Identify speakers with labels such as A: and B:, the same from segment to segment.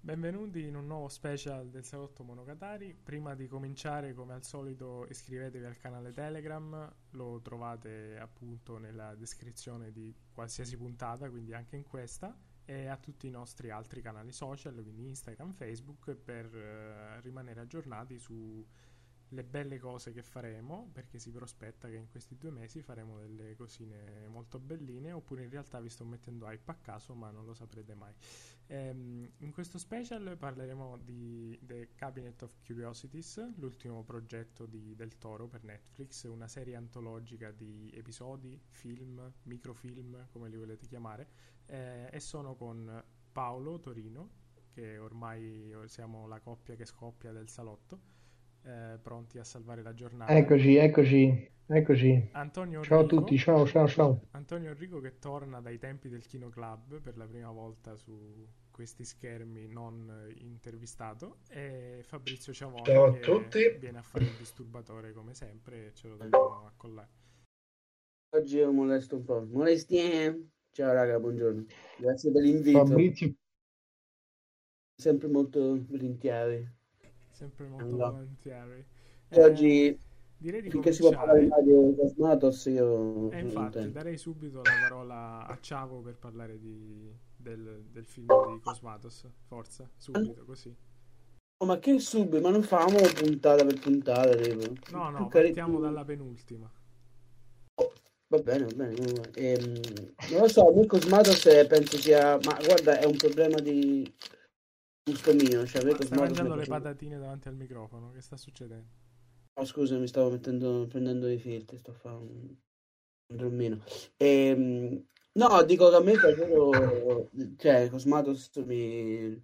A: Benvenuti in un nuovo special del Salotto Monogatari. Prima di cominciare, come al solito, iscrivetevi al canale Telegram, lo trovate appunto nella descrizione di qualsiasi puntata, quindi anche in questa, e a tutti i nostri altri canali social, quindi Instagram, Facebook, per eh, rimanere aggiornati su le belle cose che faremo, perché si prospetta che in questi due mesi faremo delle cosine molto belline, oppure in realtà vi sto mettendo hype a caso, ma non lo saprete mai. Ehm, in questo special parleremo di The Cabinet of Curiosities, l'ultimo progetto di Del Toro per Netflix, una serie antologica di episodi, film, microfilm, come li volete chiamare, eh, e sono con Paolo Torino, che ormai siamo la coppia che scoppia del salotto eh, pronti a salvare la giornata.
B: Eccoci, eccoci, eccoci.
A: Antonio
B: Ciao a
A: Enrico,
B: tutti, ciao, ciao, ciao.
A: Antonio Enrico che torna dai tempi del Kino Club per la prima volta su questi schermi non intervistato e Fabrizio Ciavone
C: Ciao a
A: che
C: tutti.
A: viene a fare il disturbatore come sempre e ce lo dobbiamo accollare.
D: Oggi io molesto un po'. Molestien. Ciao raga, buongiorno. Grazie per l'invito.
B: Fabrizio,
D: Sempre molto volentieri.
A: Sempre molto
D: Allora.
A: volentieri.
D: E oggi,
A: Eh, direi di
D: finché si può parlare
A: cominciare.
D: radio Cosmatos, io
A: E
D: sono
A: infatti darei subito la parola a Ciavo per parlare di- del, del film di Cosmatos. Forza, subito così.
D: Oh, ma che subito, ma non facciamo puntata per puntata. tipo.
A: No, no,
D: cari-
A: partiamo dalla penultima.
D: Va bene, va bene. va bene. Ehm, non lo so, me Cosmatos eh, penso sia... Ma guarda, è un problema di gusto mio. Cioè, a me
A: Ma stai mangiando le patatine davanti al microfono, che sta succedendo?
D: Oh, scusa, mi stavo mettendo, prendendo i filtri, sto fare un, drummino. Ehm, no, dico che a me piacciono, cioè, Cosmatos mi...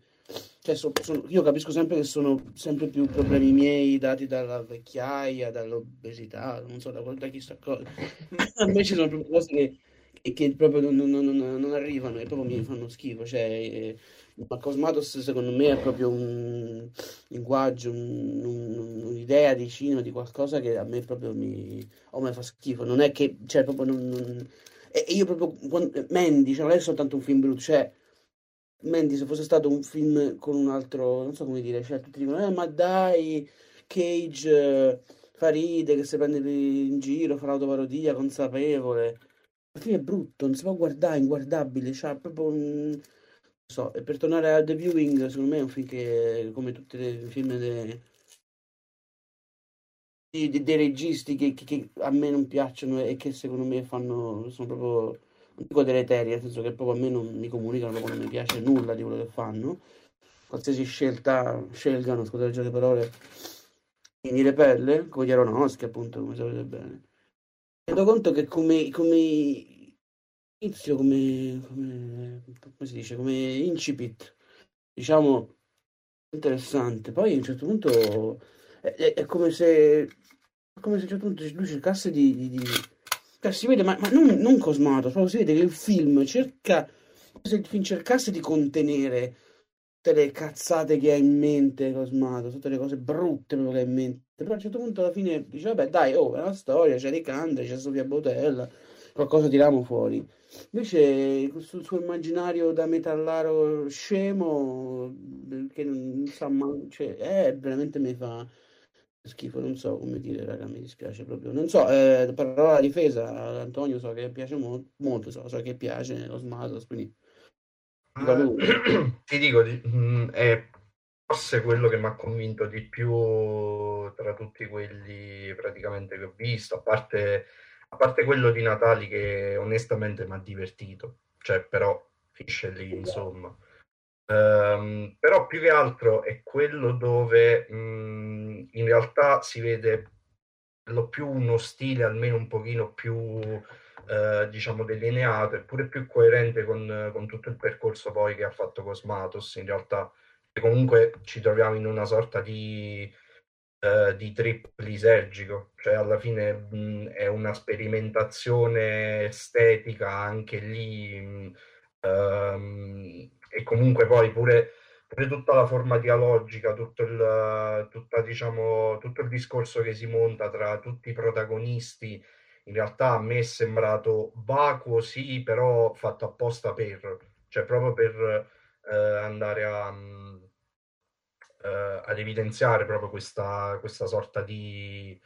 D: Cioè, so- sono- io capisco sempre che sono sempre più problemi miei dati dalla vecchiaia, dall'obesità, non so da, da chissà cosa. A me ci sono proprio cose che, che- proprio non, non- non- non arrivano e proprio mi fanno schifo. Cioè, ma Cosmatos secondo me è proprio un linguaggio, un- un- un'idea di cinema, di qualcosa che a me proprio mi, o me fa schifo. Non è che, cioè, proprio non... non- E e io proprio, quando- Mandy, cioè, non è soltanto un film brutto, cioè, Mandy se fosse stato un film con un altro, non so come dire, cioè, tutti dicono, eh, ma dai, Cage eh, fa ride, che si prende in giro, fa l'autoparodia consapevole. Il film è brutto, non si può guardare, è inguardabile, cioè, proprio un... so, e per tornare a The Viewing, secondo me è un film che, come tutti i film de- di- di- dei registi che, che- che a me non piacciono e che secondo me fanno, sono proprio, non dico deleteri, nel senso che proprio a me non mi comunicano, proprio non mi piace nulla di quello che fanno. Qualsiasi scelta scelgano, scusate le parole, mi repelle, come gli Aronofsky, appunto, come sapete bene. Mi rendo conto che come, come inizio, come, come, come si dice, come incipit, diciamo, interessante. Poi a un certo punto è, è- è come se, come se a un certo punto lui cercasse di, di- di- cioè, si vede, ma, ma non, non Cosmato, si vede che il film cerca, se il film cercasse di contenere tutte le cazzate che ha in mente Cosmato, tutte le cose brutte che ha in mente. Però a un certo punto alla fine dice, vabbè, dai, oh, è una storia, c'è Ricandre, c'è Sofia Botella, qualcosa tiriamo fuori. Invece questo suo immaginario da metallaro scemo, che non sa mai, cioè, eh, veramente mi fa schifo, non so come dire, raga, mi dispiace proprio. Non so, eh, parola a difesa, Antonio so che piace mo- molto, so, so che piace lo Smatos, quindi.
C: Eh, ti dico, di- mm, è forse quello che mi ha convinto di più tra tutti quelli praticamente che ho visto, a parte, a parte quello di Natali che onestamente mi ha divertito, cioè però finisce lì, insomma. Ehm, però più che altro è quello dove mm, in realtà si vede lo più uno stile almeno un pochino più eh, diciamo delineato e pure più coerente con, con tutto il percorso poi che ha fatto Cosmatos in realtà comunque ci troviamo in una sorta di eh, di trip lisergico, cioè alla fine mh, è una sperimentazione estetica anche lì mh, ehm, e comunque poi pure tutta la forma dialogica, tutto il, tutta, diciamo, tutto il discorso che si monta tra tutti i protagonisti, in realtà a me è sembrato vacuo, sì, però fatto apposta per, cioè proprio per eh, andare a, eh, ad evidenziare proprio questa, questa sorta di...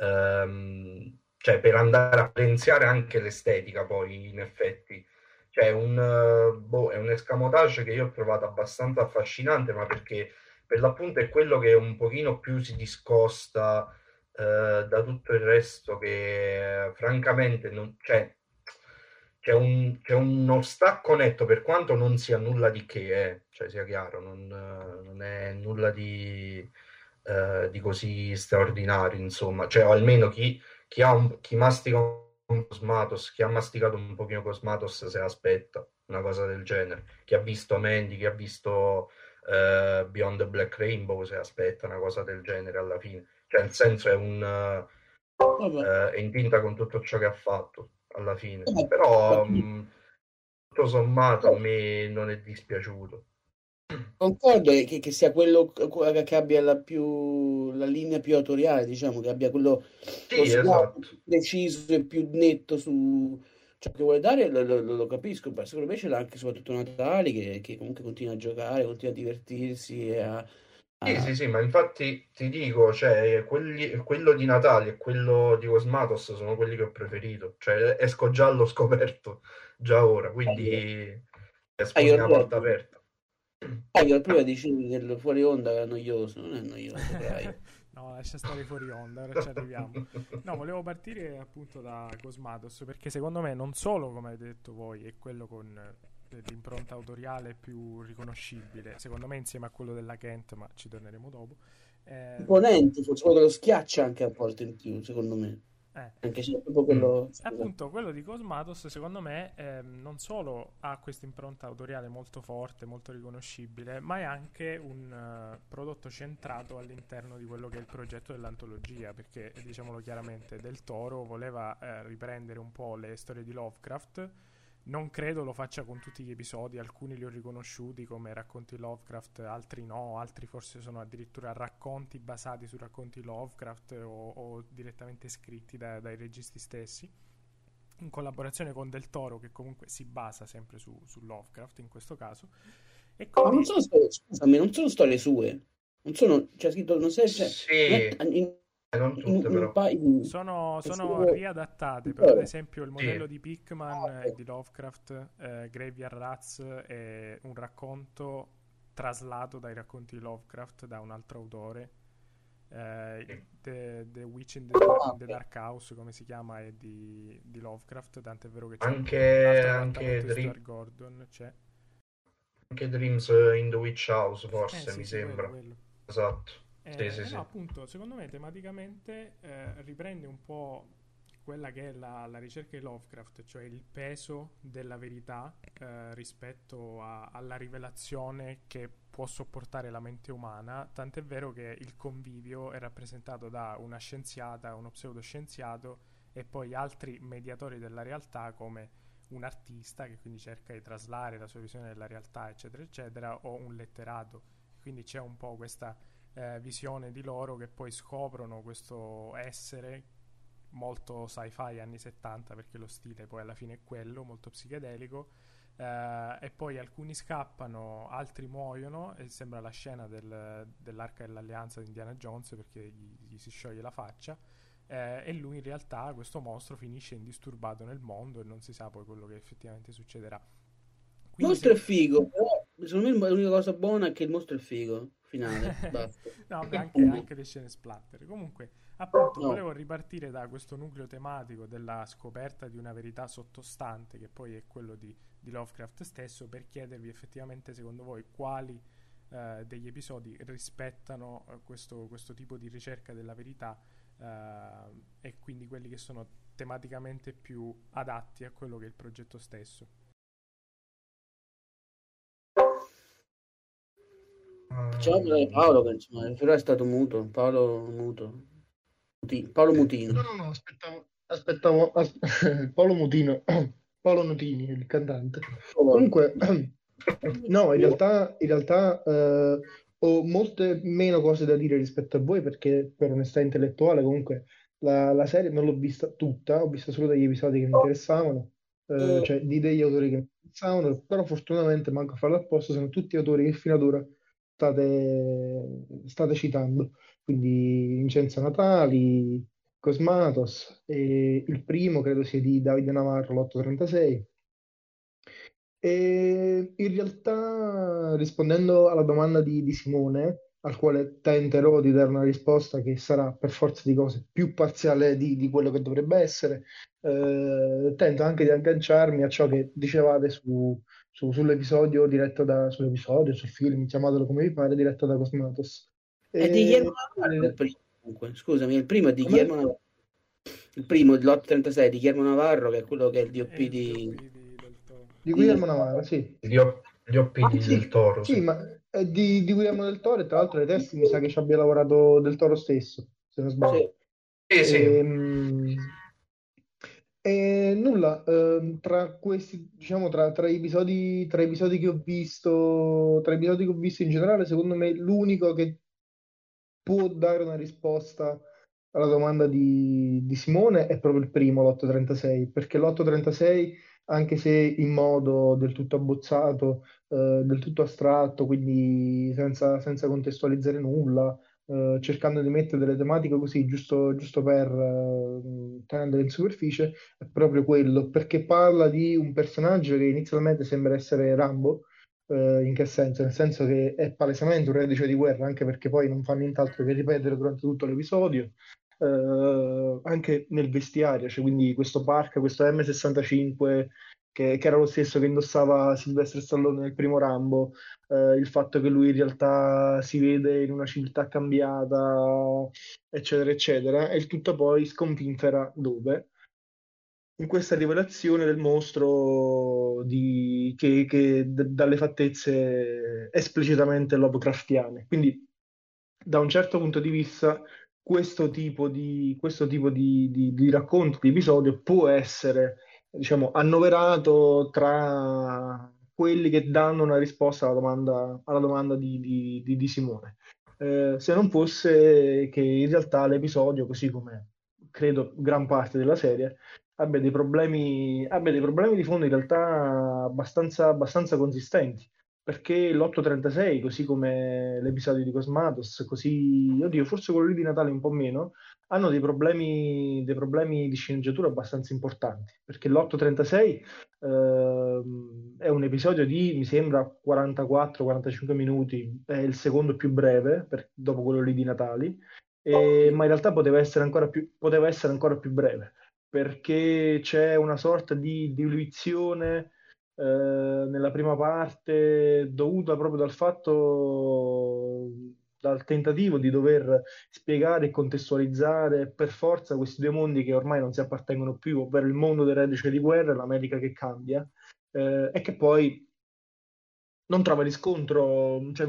C: Ehm, cioè per andare a evidenziare anche l'estetica poi in effetti. Cioè un, boh, è un escamotage che io ho trovato abbastanza affascinante ma perché per l'appunto è quello che un pochino più si discosta eh, da tutto il resto che francamente non, cioè, c'è, un, c'è uno stacco netto per quanto non sia nulla di che, eh, cioè sia chiaro, non, non è nulla di, eh, di, così straordinario, insomma, cioè o almeno chi, chi, ha un, chi mastica un Cosmatos, chi ha masticato un pochino Cosmatos se aspetta una cosa del genere, chi ha visto Mandy, chi ha visto uh, Beyond the Black Rainbow se aspetta una cosa del genere alla fine, cioè nel senso è un... Uh, è in tinta con tutto ciò che ha fatto alla fine. Eh, Però mh, mm, tutto sommato a me non è dispiaciuto.
D: Concordo che, che, sia quello che abbia la, più, la linea più autoriale, diciamo, che abbia quello
C: sì, esatto.
D: preciso e più netto su ciò che vuole dare, lo, lo, lo capisco. Ma secondo me ce l'ha anche soprattutto Natali, che, che, comunque continua a giocare, continua a divertirsi e a,
C: sì, sì, sì, ma infatti ti dico, cioè, quelli, quello di Natale e quello di Cosmatos sono quelli che ho preferito. Cioè, esco già allo scoperto, già ora, quindi esco ah, una porta aperta.
D: Ah, io prima dicevi che il fuori onda era noioso, non è noioso, dai.
A: no, lascia stare fuori onda, ora ci arriviamo. No, volevo partire appunto da Cosmatos, perché secondo me non solo, come avete detto voi, è quello con l'impronta autoriale più riconoscibile, secondo me insieme a quello della Kent, ma ci torneremo dopo.
D: Eh... Imponente, forse quello lo schiaccia anche a volte in più, secondo me.
A: Eh.
D: Anche se proprio quello...
A: Mm. Appunto, quello di Cosmatos, secondo me, eh, non solo ha questa impronta autoriale molto forte, molto riconoscibile, ma è anche un uh, prodotto centrato all'interno di quello che è il progetto dell'antologia, perché, diciamolo chiaramente, Del Toro voleva uh, riprendere un po' le storie di Lovecraft, non credo lo faccia con tutti gli episodi, alcuni li ho riconosciuti come racconti Lovecraft, altri no, altri forse sono addirittura racconti basati su racconti Lovecraft o, o direttamente scritti da, dai registi stessi, in collaborazione con Del Toro che comunque si basa sempre su, su Lovecraft in questo caso.
D: E quindi... Ma non sono storie, scusami, non sono storie sue, non sono, c'è scritto, non sei... Cioè,
C: sì. in, non tutte, però.
A: Sono, sono riadattate, però ad esempio il modello sì. di Pickman e di Lovecraft, eh, Graveyard Rats, è un racconto traslato dai racconti di Lovecraft da un altro autore. Eh, the, the, Witch in the, in the, Dark House, come si chiama, è di, di Lovecraft, tant'è vero che c'è
C: anche, anche
A: Dream... Gordon, c'è.
C: Anche Dreams in the Witch House, forse, eh, sì, mi sì, sembra. Quello, quello. Esatto.
A: Eh,
C: sì, sì,
A: no, appunto, secondo me tematicamente eh, riprende un po' quella che è la, la, ricerca di Lovecraft, cioè il peso della verità eh, rispetto a, alla rivelazione che può sopportare la mente umana, tant'è vero che il convivio è rappresentato da una scienziata, uno pseudoscienziato e poi altri mediatori della realtà come un artista che quindi cerca di traslare la sua visione della realtà, eccetera, eccetera, o un letterato. Quindi c'è un po' questa eh, visione di loro che poi scoprono questo essere molto sci-fi anni 70 perché lo stile poi alla fine è quello, molto psichedelico eh, e poi alcuni scappano, altri muoiono e sembra la scena del, dell'arca dell'alleanza di Indiana Jones perché gli, gli si scioglie la faccia eh, e lui in realtà questo mostro finisce indisturbato nel mondo e non si sa poi quello che effettivamente succederà.
D: Il mostro se... è figo, però secondo me l'unica cosa buona è che il mostro è figo finale.
A: no, anche, anche, le scene splatter. Comunque, appunto, no. volevo ripartire da questo nucleo tematico della scoperta di una verità sottostante, che poi è quello di, di Lovecraft stesso, per chiedervi effettivamente, secondo voi, quali eh, degli episodi rispettano eh, questo, questo, tipo di ricerca della verità eh, e quindi quelli che sono tematicamente più adatti a quello che è il progetto stesso.
D: Ciao Paolo, che insomma, però è stato muto. Paolo muto. Paolo Mutino.
B: No, no, no, aspettavo, aspettavo as- Paolo Mutino, Paolo Nutini, il cantante. Comunque, No, in realtà, in realtà eh, ho molte meno cose da dire rispetto a voi perché per onestà intellettuale comunque la, la serie non l'ho vista tutta, ho visto solo degli episodi che mi interessavano, eh, cioè di degli autori che mi interessavano, però fortunatamente manco a farlo apposta, sono tutti autori che fino ad ora state, state citando, quindi Vincenzo Natali, Cosmatos, e il primo credo sia di Davide Navarro, l'836. E in realtà, rispondendo alla domanda di, di Simone, al quale tenterò di dare una risposta che sarà per forza di cose più parziale di, di quello che dovrebbe essere, eh, tento anche di agganciarmi a ciò che dicevate su, su- sull'episodio diretto da, sull'episodio, sul film, chiamatelo come vi pare, diretto da Cosmatos.
D: È di Guillermo
B: E,
D: Navarro il primo, comunque. Scusami, il primo è di? Guillermo Navarro. Il primo, l'836 di Guillermo Navarro, che è quello che è il DOP
A: È il
D: di...
A: Di-.
B: Di
D: di-
B: Guillermo Navarro, sì.
C: Gli, op- gli
B: Ah,
C: oppidi
B: sì,
C: del toro,
B: sì,
C: sì.
B: ma è di, di Guillermo del Toro e tra l'altro ai testi mi sa che ci abbia lavorato del Toro stesso, se non sbaglio.
D: Sì.
C: Sì, sì.
B: Ehm, Nulla, ehm, tra questi, diciamo, tra, tra episodi, tra episodi che ho visto, tra episodi che ho visto in generale, secondo me l'unico che può dare una risposta alla domanda di, di Simone è proprio il primo, l'836, perché l'836, anche se in modo del tutto abbozzato, eh, del tutto astratto, quindi senza, senza contestualizzare nulla, eh, cercando di mettere delle tematiche così, giusto, giusto per eh, tenendole in superficie, è proprio quello, perché parla di un personaggio che inizialmente sembra essere Rambo, eh, in che senso? Nel senso che è palesemente un reduce di guerra, anche perché poi non fa nient'altro che ripetere durante tutto l'episodio, eh, anche nel vestiario, cioè quindi questo park, questo M65 che, che era lo stesso che indossava Sylvester Stallone nel primo Rambo, eh, il fatto che lui in realtà si vede in una civiltà cambiata, eccetera, eccetera, e il tutto poi sconfinfera dove? in questa rivelazione del mostro di- che, che d- dalle fattezze esplicitamente Lovecraftiane. Quindi, da un certo punto di vista, questo tipo di, questo tipo di, di- di racconto, di episodio può essere, diciamo, annoverato tra quelli che danno una risposta alla domanda, alla domanda di, di- di- di Simone. Eh, se non fosse che in realtà l'episodio, così come credo gran parte della serie, abbia dei problemi, abbia dei problemi di fondo in realtà abbastanza, abbastanza consistenti. Perché l'836, così come l'episodio di Cosmatos, così, oddio, forse quello lì di Natale un po' meno, hanno dei problemi, dei problemi di sceneggiatura abbastanza importanti. Perché l'836 ehm, è un episodio di, mi sembra, 44-45 minuti, è il secondo più breve, per- dopo quello lì di Natali, e- ma in realtà poteva essere ancora più, poteva essere ancora più breve perché c'è una sorta di diluizione eh, nella prima parte dovuta proprio dal fatto, dal tentativo di dover spiegare e contestualizzare per forza questi due mondi che ormai non si appartengono più, ovvero il mondo dei reduce di guerra e l'America che cambia, eh, e che poi non trova riscontro, cioè,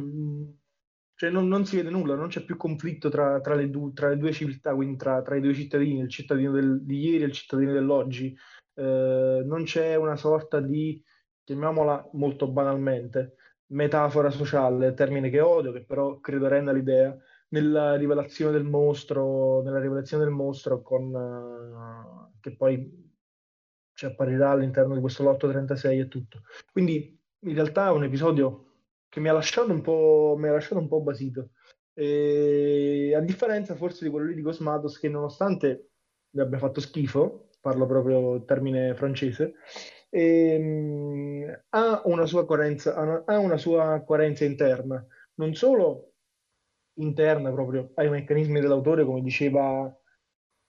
B: cioè non, non si vede nulla, non c'è più conflitto tra, tra le, du- tra le due civiltà, quindi tra, tra i due cittadini, il cittadino del- di ieri e il cittadino dell'oggi. Eh, non c'è una sorta di, chiamiamola molto banalmente, metafora sociale, termine che odio, che però credo renda l'idea, nella rivelazione del mostro, nella rivelazione del mostro con, eh, che poi ci apparirà all'interno di questo lotto 36 e tutto. Quindi in realtà è un episodio che mi ha lasciato un po', mi ha lasciato un po' basito. E, a differenza forse di quello lì di Cosmatos, che nonostante mi abbia fatto schifo, parlo proprio in termine francese, ehm, ha una sua coerenza, ha ha una sua coerenza interna, non solo interna proprio ai meccanismi dell'autore, come diceva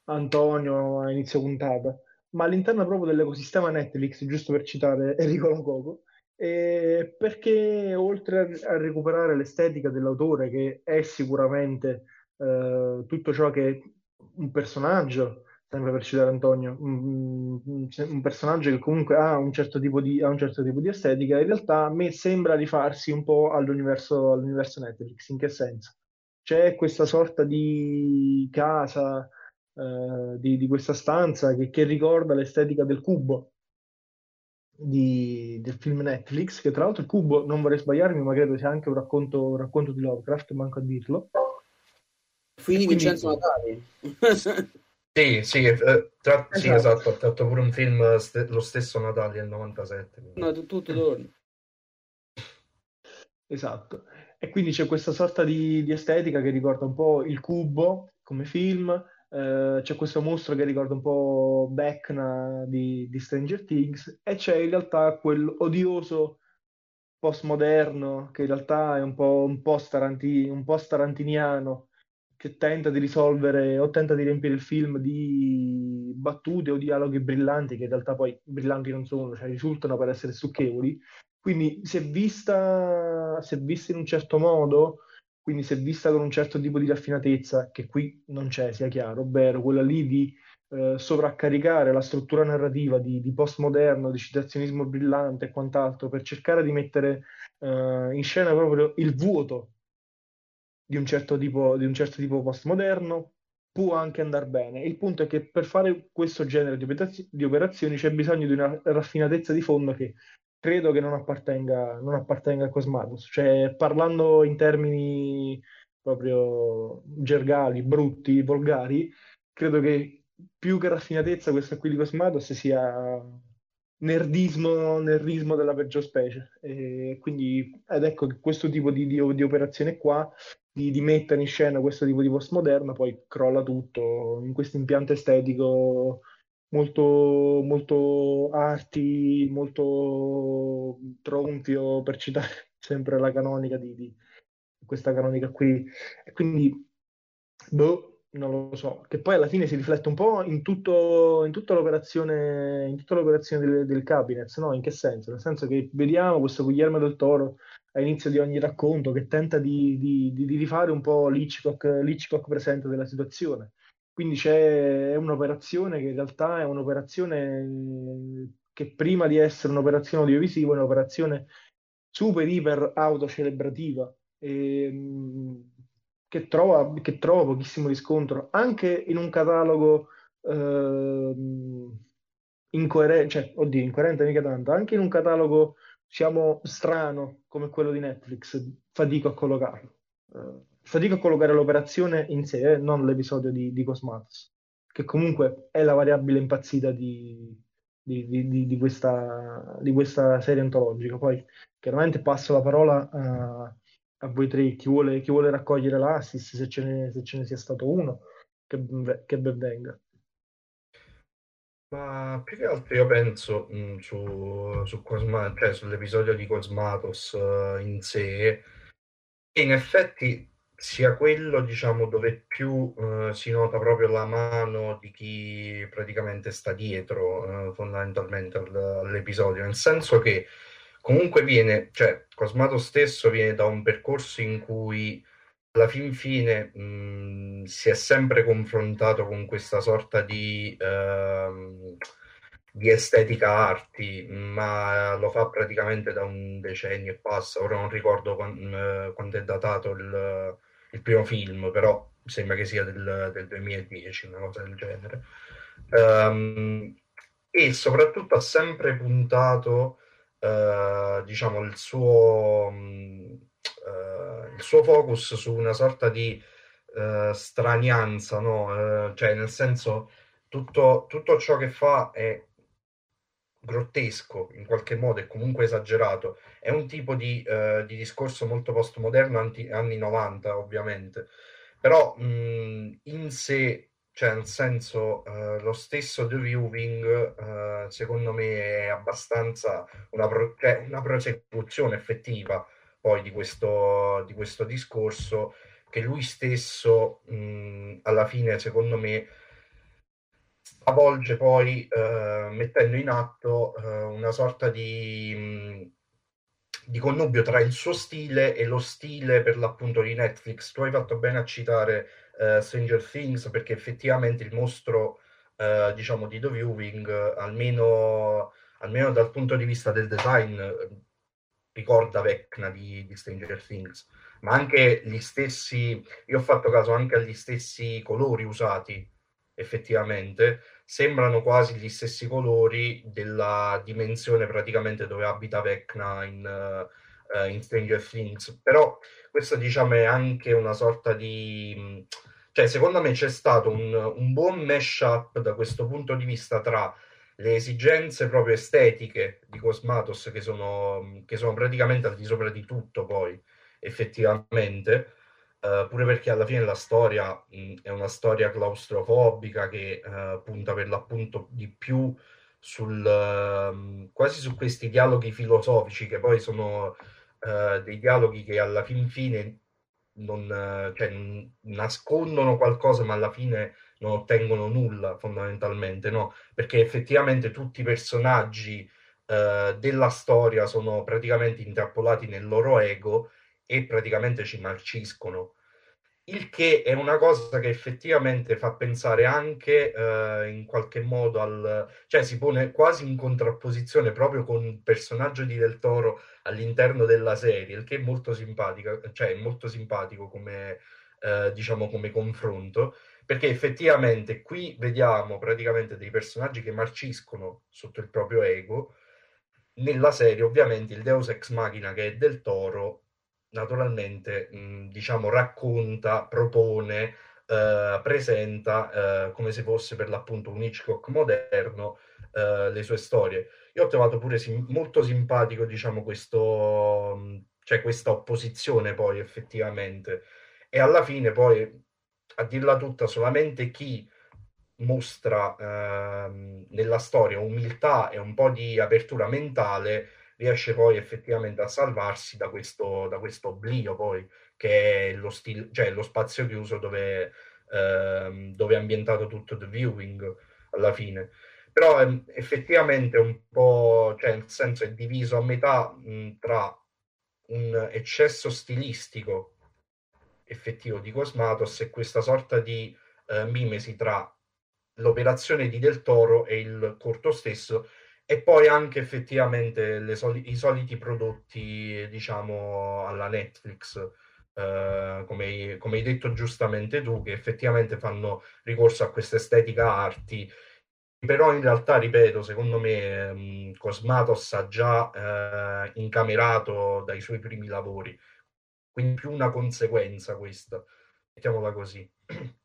B: Antonio a inizio puntata, ma all'interno proprio dell'ecosistema Netflix, giusto per citare Enrico Lococo, eh, perché oltre a, a recuperare l'estetica dell'autore, che è sicuramente eh, tutto ciò che un personaggio, sempre per citare Antonio, un, personaggio che comunque ha un certo tipo di, ha un certo tipo di estetica, in realtà a me sembra rifarsi un po' all'universo all'universo Netflix. In che senso? C'è questa sorta di casa eh, di, di questa stanza che, che ricorda l'estetica del cubo, di, del film Netflix, che tra l'altro il cubo, non vorrei sbagliarmi, ma credo sia anche un racconto, un racconto di Lovecraft, manco a dirlo.
D: Fini quindi... Vincenzo Natali.
C: sì, sì, eh, tra... esatto. sì, esatto, ha fatto pure un film st- lo stesso Natali nel 97.
D: No, tutto torno.
B: Esatto. E quindi c'è questa sorta di, di estetica che ricorda un po' il cubo come film, Uh, c'è questo mostro che ricorda un po' Beckna di, di, Stranger Things e c'è in realtà quel odioso postmoderno che in realtà è un po', un po, staranti, un po starantiniano che tenta di risolvere o tenta di riempire il film di battute o dialoghi brillanti che in realtà poi brillanti non sono, cioè risultano per essere stucchevoli. Quindi se vista, se vista in un certo modo quindi se vista con un certo tipo di raffinatezza, che qui non c'è, sia chiaro, ovvero quella lì di eh, sovraccaricare la struttura narrativa di, di, postmoderno, di citazionismo brillante e quant'altro, per cercare di mettere eh, in scena proprio il vuoto di un certo tipo, di un certo tipo postmoderno, può anche andare bene. Il punto è che per fare questo genere di, operazio- di operazioni c'è bisogno di una raffinatezza di fondo che credo che non appartenga, non appartenga a Cosmatos. Cioè, parlando in termini proprio gergali, brutti, volgari, credo che più che raffinatezza questa qui di Cosmatos sia nerdismo, nerdismo della peggior specie. E quindi, ed ecco che questo tipo di, di, di operazione qua, di, di, mettere in scena questo tipo di postmoderno, poi crolla tutto in questo impianto estetico molto, molto arti, molto tronfio, per citare sempre la canonica di, di questa canonica qui. E quindi, boh, non lo so, che poi alla fine si riflette un po' in, tutto, in tutta l'operazione, in tutta l'operazione del, del cabinet, no? In che senso? Nel senso che vediamo questo Guillermo del Toro all'inizio di ogni racconto che tenta di, di, di rifare un po' l'Hitchcock, l'Hitchcock presente della situazione quindi c'è un'operazione che in realtà è un'operazione che prima di essere un'operazione audiovisiva è un'operazione super iper autocelebrativa e, che, trova, che trova pochissimo riscontro anche in un catalogo eh, incoerente, cioè, oddio, incoerente mica tanto, anche in un catalogo diciamo strano come quello di Netflix, fatico a collocarlo. Eh, fatico a collocare l'operazione in sé, eh, non l'episodio di, di Cosmatos, che comunque è la variabile impazzita di, di, di, di questa, questa, serie antologica. Poi chiaramente passo la parola a, a voi tre, chi vuole, chi vuole raccogliere l'assist, se ce, ne, se ce ne sia stato uno, che, che ben venga.
C: Ma più che altro io penso mh, su, su Cosma, cioè sull'episodio di Cosmatos uh, in sé, e in effetti sia quello, diciamo, dove più eh, si nota proprio la mano di chi praticamente sta dietro eh, fondamentalmente al, all'episodio, nel senso che comunque viene, cioè Cosmato stesso viene da un percorso in cui alla fin fine mh, si è sempre confrontato con questa sorta di, uh, di estetica arti, ma lo fa praticamente da un decennio e passa. Ora non ricordo quando, uh, quando è datato il, il primo film, però sembra che sia del, del 2010, una cosa del genere. Um, e soprattutto ha sempre puntato, uh, diciamo, il suo, uh, il suo focus su una sorta di uh, stranianza, no? cioè nel senso tutto, tutto ciò che fa è grottesco in qualche modo e comunque esagerato. È un tipo di, uh, di discorso molto postmoderno, anti, anni 90 ovviamente, però mh, in sé, cioè nel senso, uh, lo stesso The Viewing uh, secondo me è abbastanza una, pro- cioè una prosecuzione effettiva poi di questo, di questo discorso che lui stesso mh, alla fine secondo me stravolge poi eh, mettendo in atto eh, una sorta di, mh, di, connubio tra il suo stile e lo stile per l'appunto di Netflix. Tu hai fatto bene a citare eh, Stranger Things perché effettivamente il mostro eh, diciamo di The Viewing, almeno, almeno, dal punto di vista del design, ricorda Vecna di, di Stranger Things ma anche gli stessi, io ho fatto caso anche agli stessi colori usati effettivamente, sembrano quasi gli stessi colori della dimensione praticamente dove abita Vecna in, uh, in Stranger Things. Però questo diciamo è anche una sorta di... Cioè, secondo me c'è stato un, un buon mash-up da questo punto di vista tra le esigenze proprio estetiche di Cosmatos che sono, che sono praticamente al di sopra di tutto poi effettivamente uh, pure perché alla fine la storia mh, è una storia claustrofobica che uh, punta per l'appunto di più sul uh, quasi su questi dialoghi filosofici che poi sono dei dialoghi che alla fin fine non, cioè, nascondono qualcosa ma alla fine non ottengono nulla fondamentalmente, no? Perché effettivamente tutti i personaggi eh, della storia sono praticamente intrappolati nel loro ego e praticamente ci marciscono. Il che è una cosa che effettivamente fa pensare anche eh, in qualche modo al... cioè si pone quasi in contrapposizione proprio con il personaggio di Del Toro all'interno della serie, il che è molto simpatico, cioè è molto simpatico come, eh, diciamo, come confronto perché effettivamente qui vediamo praticamente dei personaggi che marciscono sotto il proprio ego. Nella serie, ovviamente, il Deus Ex Machina che è del Toro, naturalmente, mh, diciamo, racconta, propone, eh, presenta eh, come se fosse per l'appunto un Hitchcock moderno eh, le sue storie. Io ho trovato pure sim- molto simpatico, diciamo, questo, cioè questa opposizione poi effettivamente. E alla fine poi a dirla tutta, solamente chi mostra ehm, nella storia umiltà e un po' di apertura mentale riesce poi effettivamente a salvarsi da questo, da questo oblio poi che è lo, stil- cioè lo spazio chiuso dove, ehm, dove è ambientato tutto The Viewing alla fine. Però ehm, effettivamente è un po' cioè nel senso è diviso a metà mh, tra un eccesso stilistico effettivo di Cosmatos e questa sorta di eh, mimesi tra l'operazione di Del Toro e il corto stesso e poi anche effettivamente soli- i soliti prodotti diciamo alla Netflix eh, come, come, hai detto giustamente tu che effettivamente fanno ricorso a questa estetica arti però in realtà ripeto secondo me um, Cosmatos ha già eh, incamerato dai suoi primi lavori quindi più una conseguenza questa, mettiamola così.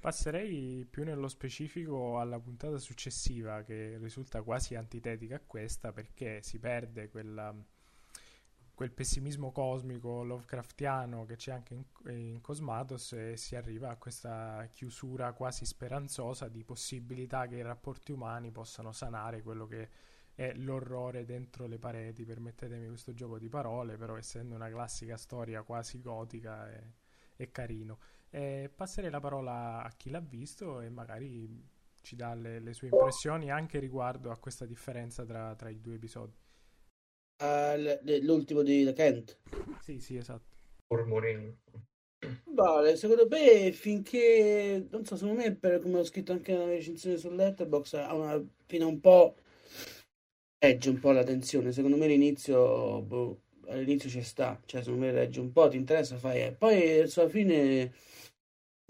A: Passerei più nello specifico alla puntata successiva che risulta quasi antitetica a questa perché si perde quella, quel pessimismo cosmico Lovecraftiano che c'è anche in, in, Cosmatos e si arriva a questa chiusura quasi speranzosa di possibilità che i rapporti umani possano sanare quello che è l'orrore dentro le pareti, permettetemi questo gioco di parole, però essendo una classica storia quasi gotica è, è carino. E passerei la parola a chi l'ha visto e magari ci dà le, le sue impressioni anche riguardo a questa differenza tra, tra i due episodi.
D: Uh, l'ultimo di The Kent?
A: Sì, sì, esatto.
C: Mormorini.
D: Vale, secondo me finché, non so, secondo me per come ho scritto anche nella recensione su Letterboxd ha una, fino a un po' regge un po' la tensione. Secondo me l'inizio, boh, all'inizio ci sta, cioè secondo me regge un po', ti interessa, fai. Eh. Poi alla fine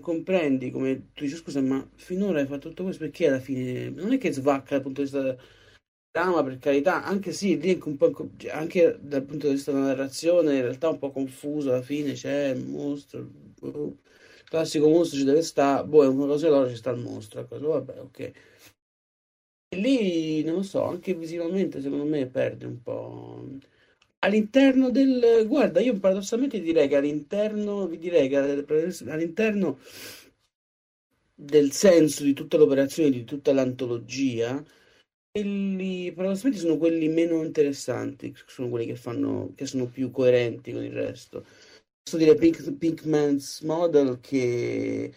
D: comprendi come tu dici scusa, ma finora hai fatto tutto questo perché alla fine non è che svacca dal punto di vista trama per carità, anche sì, lì un po' anche dal punto di vista della narrazione, in realtà un po' confuso alla fine, c'è il mostro, boh, classico mostro ci deve stare, boh, è una cosa e loro ci sta il mostro, cosa, vabbè, ok lì non lo so, anche visivamente secondo me perde un po'. All'interno del guarda, io paradossalmente direi che all'interno, vi direi che all'interno del senso di tutta l'operazione, di tutta l'antologia, quelli paradossalmente sono quelli meno interessanti, sono quelli che fanno, che sono più coerenti con il resto. Posso dire Pink, Pinkman's Model che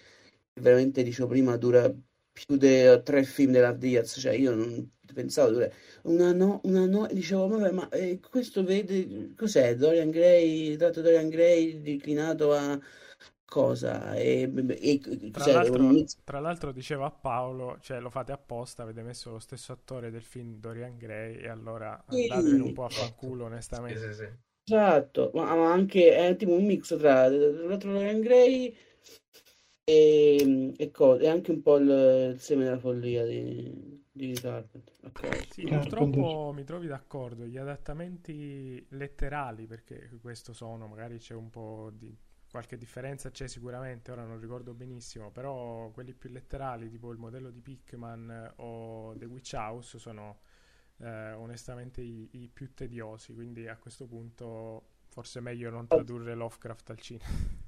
D: veramente dicevo prima dura più di tre film della Diaz, cioè io non pensavo una no, una no, dicevo vabbè ma eh, questo vede cos'è? Dorian Gray, dato Dorian Gray declinato a cosa? E,
A: e tra, l'altro, tra, l'altro, dicevo a Paolo cioè lo fate apposta avete messo lo stesso attore del film Dorian Gray e allora sì. andatevene un po' a fanculo onestamente.
D: Sì, sì, esatto ma, ma, anche è tipo un mix tra l'altro Dorian Gray e, e, co- e anche un po' il, il seme della follia di, di Carpenter. Ok.
A: Sì, purtroppo mi trovi d'accordo. Gli adattamenti letterali, perché questo sono, magari c'è un po' di qualche differenza, c'è sicuramente, ora non ricordo benissimo, però quelli più letterali, tipo il modello di Pikman o The Witch House, sono eh, onestamente i, i più tediosi. Quindi a questo punto forse è meglio non tradurre Lovecraft al cinema.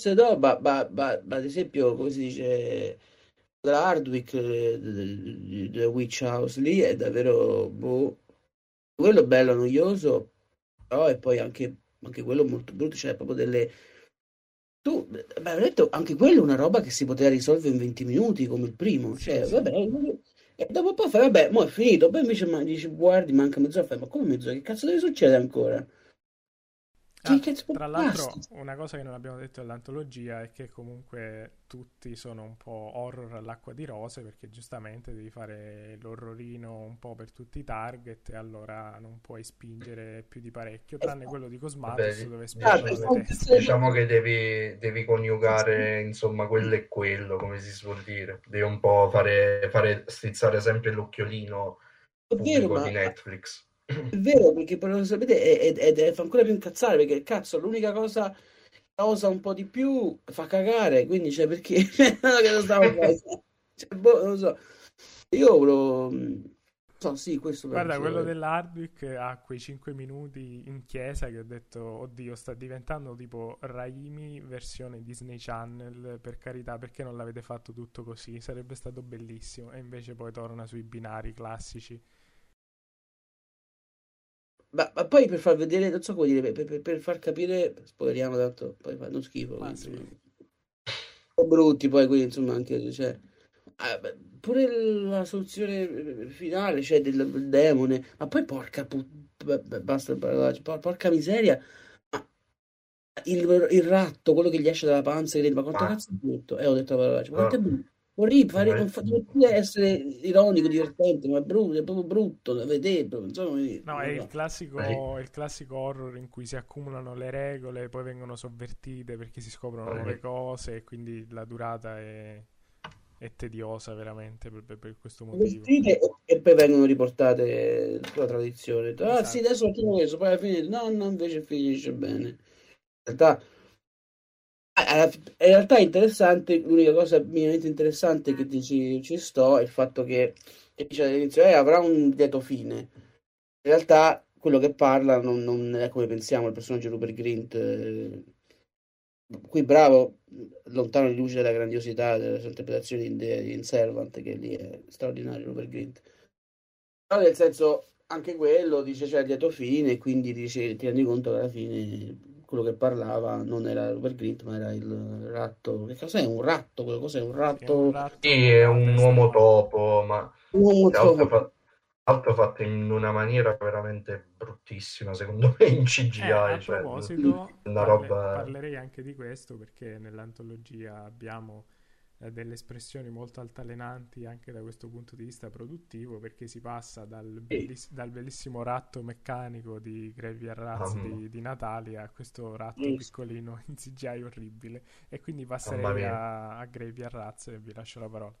D: Se no, ma, ma, ma, ma ad esempio, come si dice, la Hardwick The Witch House lì è davvero boh, quello bello noioso, però e poi anche, anche quello molto brutto, cioè proprio delle tu, beh, ho detto anche quello è una roba che si poteva risolvere in 20 minuti come il primo, cioè sì, vabbè, e dopo poi fai vabbè, mo è finito, poi invece ma, dici guardi, manca mezz'ora, fai ma come mezz'ora, che cazzo deve succedere ancora?
A: Ah, tra l'altro, una cosa che non abbiamo detto dell'antologia è che comunque tutti sono un po' horror all'acqua di rose perché giustamente devi fare l'orrorino un po' per tutti i target e allora non puoi spingere più di parecchio, tranne quello di Cosmatos dove spingono
C: diciamo, diciamo che devi, devi coniugare insomma quello e quello, come si suol dire. Devi un po' fare, fare strizzare sempre l'occhiolino pubblico vero, di Netflix.
D: È vero, perché però lo sapete, ed fa ancora più incazzare perché cazzo, l'unica cosa che osa un po' di più fa cagare, quindi cioè perché che lo stavo cioè, boh, non so. Io lo so, sì, questo
A: Guarda, penso, quello dell'Hardwick ha quei 5 minuti in chiesa che ho detto, oddio, sta diventando tipo Raimi versione Disney Channel, per carità, perché non l'avete fatto tutto così? Sarebbe stato bellissimo. E invece poi torna sui binari classici.
D: Ma, ma, poi per far vedere, non so come dire, per, per, per far capire, spoileriamo tanto, poi fanno schifo. Ma sì. Un brutti poi, quindi insomma anche, cioè, eh, pure la soluzione finale, cioè del, del demone, ma poi porca puttana, basta il parolaccio, porca miseria, il, il, ratto, quello che gli esce dalla panza, ma quanto ah. cazzo è brutto? Eh, ho detto la parolaccia, ma quanto è brutto? Orribile, fare, non fa, deve essere ironico, divertente, ma è brutto, è proprio brutto da vedere. Insomma,
A: no, è il classico, è il classico horror in cui si accumulano le regole, poi vengono sovvertite perché si scoprono nuove cose e quindi la durata è, è tediosa veramente per, per, questo motivo.
D: E poi vengono riportate sulla tradizione. Ah esatto. sì, adesso facciamo questo, poi alla fine no, no, invece finisce bene. In realtà in realtà è interessante, l'unica cosa minimamente interessante che dici ci sto è il fatto che, che dice all'inizio eh, avrà un lieto fine. In realtà quello che parla non, non è come pensiamo, il personaggio Rupert Grint. Eh, qui bravo, lontano di luce dalla grandiosità delle sue interpretazioni in, in Servant, che lì è straordinario Rupert Grint. Però nel senso, anche quello dice c'è cioè, lieto fine, quindi dice, ti rendi conto che alla fine quello che parlava non era Rupert Grint, ma era il ratto. Che cos'è un ratto? Quello cos'è un ratto?
C: Sì, è un uomo topo, ma un uomo topo. Fa... Altro fatto in una maniera veramente bruttissima, secondo me, in CGI. Eh,
A: a cioè, proposito, una parle... roba... parlerei anche di questo perché nell'antologia abbiamo eh, delle espressioni molto altalenanti anche da questo punto di vista produttivo perché si passa dal, belliss- dal bellissimo ratto meccanico di Graveyard Rats oh, di, di Natalia a questo ratto yes. piccolino in CGI orribile. E quindi passerei a, a Graveyard Rats e vi lascio la parola.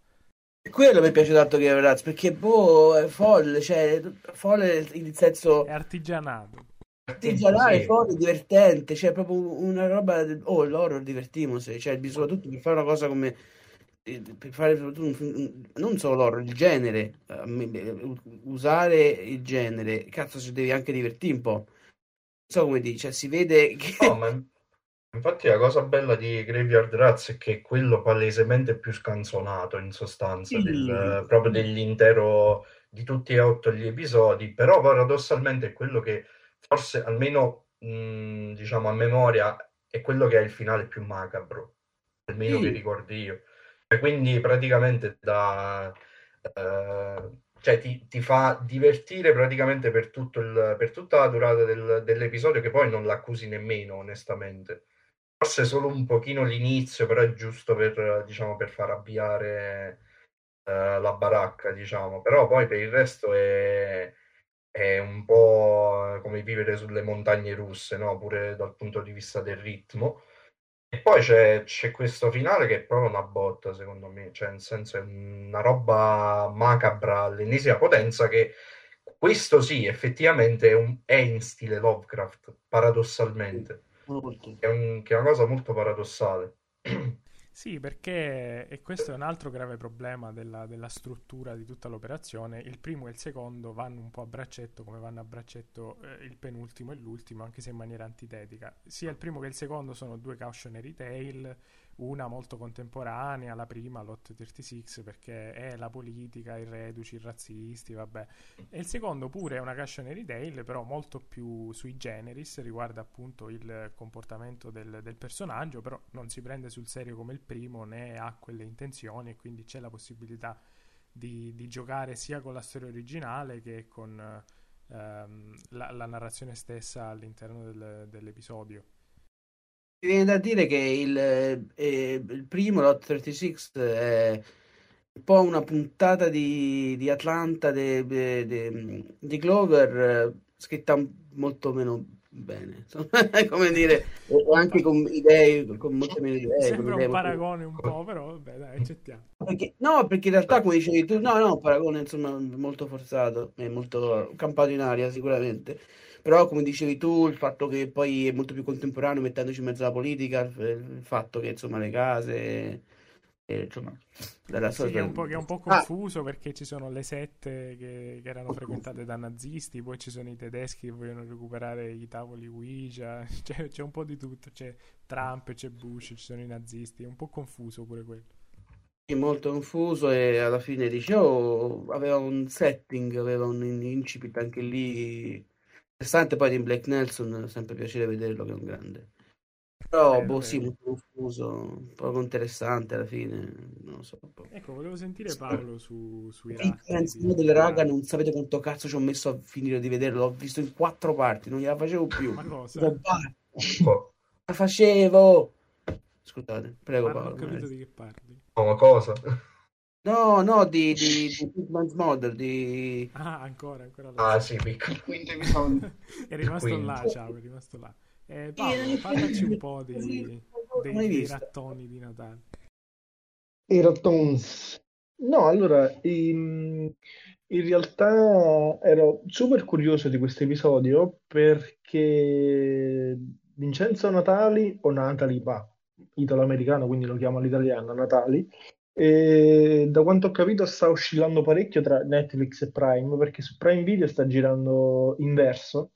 D: Quello mi piace tanto Graveyard Rats perché boh è folle cioè folle nel senso
A: è artigianato.
D: Artigianale, sì. folle, divertente, cioè proprio una roba, oh l'horror divertimosi, cioè soprattutto per fare una cosa come per fare non solo l'horror, il genere, usare il genere, cazzo, ci devi anche divertire un po'. Non so come dice, cioè, si vede che.
C: No, ma infatti la cosa bella di Graveyard Rats è che è quello palesemente più scanzonato in sostanza, sì. del, proprio dell'intero di tutti e otto gli episodi, però paradossalmente è quello che forse almeno mh, diciamo a memoria è quello che ha il finale più macabro, almeno sì. che ricordi io quindi praticamente da, eh, cioè ti, ti, fa divertire praticamente per, il, per tutta la durata del, dell'episodio che poi non l'accusi nemmeno onestamente. Forse solo un pochino l'inizio però è giusto per, diciamo, per far avviare eh, la baracca diciamo. Però poi per il resto è, è un po' come vivere sulle montagne russe no? pure dal punto di vista del ritmo E poi c'è, c'è questo finale che è proprio una botta, secondo me, cioè nel senso è una roba macabra all'ennesima potenza che questo sì, effettivamente è, un- è in stile Lovecraft, paradossalmente,
D: Molto.
C: che è, un- che è una cosa molto paradossale.
A: Sì, perché, e questo è un altro grave problema della, della struttura di tutta l'operazione, il primo e il secondo vanno un po' a braccetto come vanno a braccetto eh, il penultimo e l'ultimo, anche se in maniera antitetica. Sia il primo che il secondo sono due cautionary tale, una molto contemporanea, la prima, l'Hot 36, perché è la politica, i reduci, i razzisti, vabbè. E il secondo pure è una cautionary tale, però molto più sui generis, riguarda appunto il comportamento del, del personaggio, però non si prende sul serio come il primo né ha quelle intenzioni e quindi c'è la possibilità di, di giocare sia con la storia originale che con ehm, la, la narrazione stessa all'interno del- dell'episodio.
D: Mi viene da dire che il, eh, il primo, l'Hot 36, è un po' una puntata di, di Atlanta de- de- de- di Clover eh, scritta molto meno bene, come dire, anche con idee, con molte meno idee.
A: Sembra
D: idee
A: un
D: molto-
A: paragone un po', però vabbè, dai, accettiamo.
D: Perché- no, perché in realtà, come dicevi tu, no, no, un paragone insomma molto forzato e molto campato in aria sicuramente. Però, come dicevi tu, il fatto che poi è molto più contemporaneo, mettendoci in mezzo alla politica, il fatto che insomma le case, e, insomma, della
A: Sì, che è un po', è un po'
D: Ah,
A: confuso perché ci sono le sette che, che erano frequentate da nazisti, poi ci sono i tedeschi che vogliono recuperare i tavoli Ouija, c'è, c'è un po' di tutto, c'è Trump, c'è Bush, ci sono i nazisti, è un po' confuso pure quello.
D: Molto confuso e alla fine dice, oh, aveva un setting, aveva un in- incipit anche lì interessante, poi di Black Nelson, sempre piacere vederlo che è un grande. Però,
A: Vero,
D: boh, sì,
A: vero.
D: molto confuso, poco interessante alla fine, non lo so. boh.
A: Ecco, volevo sentire Paolo su, sui
D: Sì, Friends,
A: di, di
D: delle raga non sapete quanto cazzo ci ho messo a finire di vederlo, l'ho visto in quattro parti, non gliela facevo più.
A: Ma cosa?
D: Dico, "Basta,
C: Co-
D: la facevo! Scusate, prego
A: Ma non ho
D: Paolo.
A: capito di che parli.
C: Come cosa?
D: No, no, di, di, di Hitman's Model, di...
A: Ah, ancora, ancora là.
C: Ah sì, piccolo.
B: Il quinto episodio.
A: È rimasto là, ciao, è rimasto là. Eh, Paolo, parlaci un po' di, dei, dei
D: visto.
A: rattoni di Natale.
B: I Rattons. No, allora, in, in realtà ero super curioso di questo episodio perché Vincenzo Natali, o Natali, va, italo-americano, quindi lo chiamo all'italiano, Natali, e da quanto ho capito sta oscillando parecchio tra Netflix e Prime, perché su Prime Video sta girando Inverso,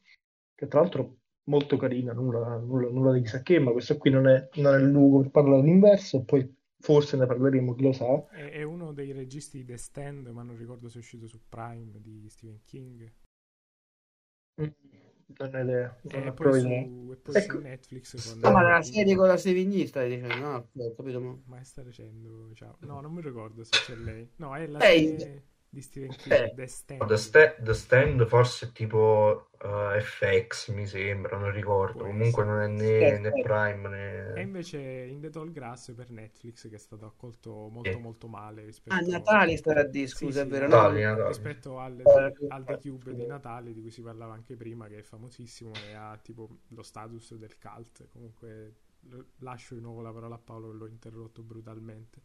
B: che tra l'altro molto carina, nulla, nulla, nulla di chissà che, ma questo qui non è, non è il luogo per parlare dell'Inverso, e poi forse ne parleremo, chi lo sa.
A: È, è uno dei registi di The Stand, ma non ricordo se è uscito su Prime di Stephen King.
B: Mm, Non ho idea, non
A: E
B: ho
A: poi,
B: idea.
A: su, e poi
B: Ecco.
A: su Netflix.
D: Ah, ma la serie con la Sevigny stai dicendo? No, ho capito. mo.
A: Ma sta dicendo, ciao. No, non mi ricordo se c'è lei. No, è la
D: Lei-
A: serie di Stephen King,
D: Eh.
A: The Stand.
C: The, Sta- The Stand forse è tipo eh, FX mi sembra, non ricordo.
A: Può
C: Comunque non è né, né Prime
A: E
C: né...
A: invece In The Tall Grass per Netflix che è stato accolto molto
C: Sì.
A: molto male rispetto
D: Ah, a dire,
A: Sì,
D: scusa,
A: sì,
D: è vero?
C: Natali,
D: no?
C: Natali.
A: rispetto al,
D: Eh,
A: al The Cube di Natale di cui si parlava anche prima che è famosissimo e ha tipo lo status del cult comunque lascio di nuovo la parola a Paolo che l'ho interrotto brutalmente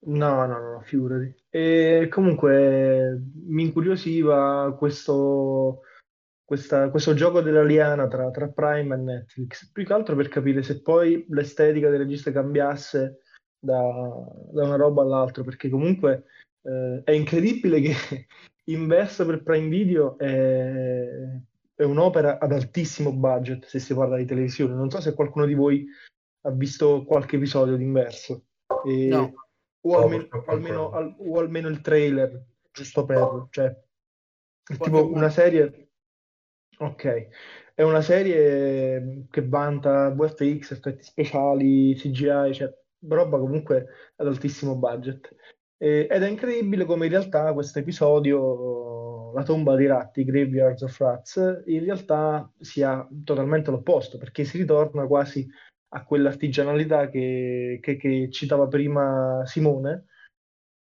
B: No, no, no, figurati. E comunque mi incuriosiva questo, questa- questo gioco della liana tra, tra Prime e Netflix, più che altro per capire se poi l'estetica del regista cambiasse da, da una roba all'altra, perché comunque eh, è incredibile che Inverso per Prime Video è, è un'opera ad altissimo budget, se si parla di televisione. Non so se qualcuno di voi ha visto qualche episodio di Inverso. E-. o,
C: No,
B: almeno,
C: purtroppo
B: almeno- al- o almeno il trailer, giusto per, cioè, tipo una serie, ok, è una serie che vanta VFX, effetti speciali, CGI, cioè roba comunque ad altissimo budget. E- ed è incredibile come in realtà questo episodio, La tomba dei ratti, Graveyards of Rats, in realtà sia totalmente l'opposto, perché si ritorna quasi a quell'artigianalità che, che- che citava prima Simone,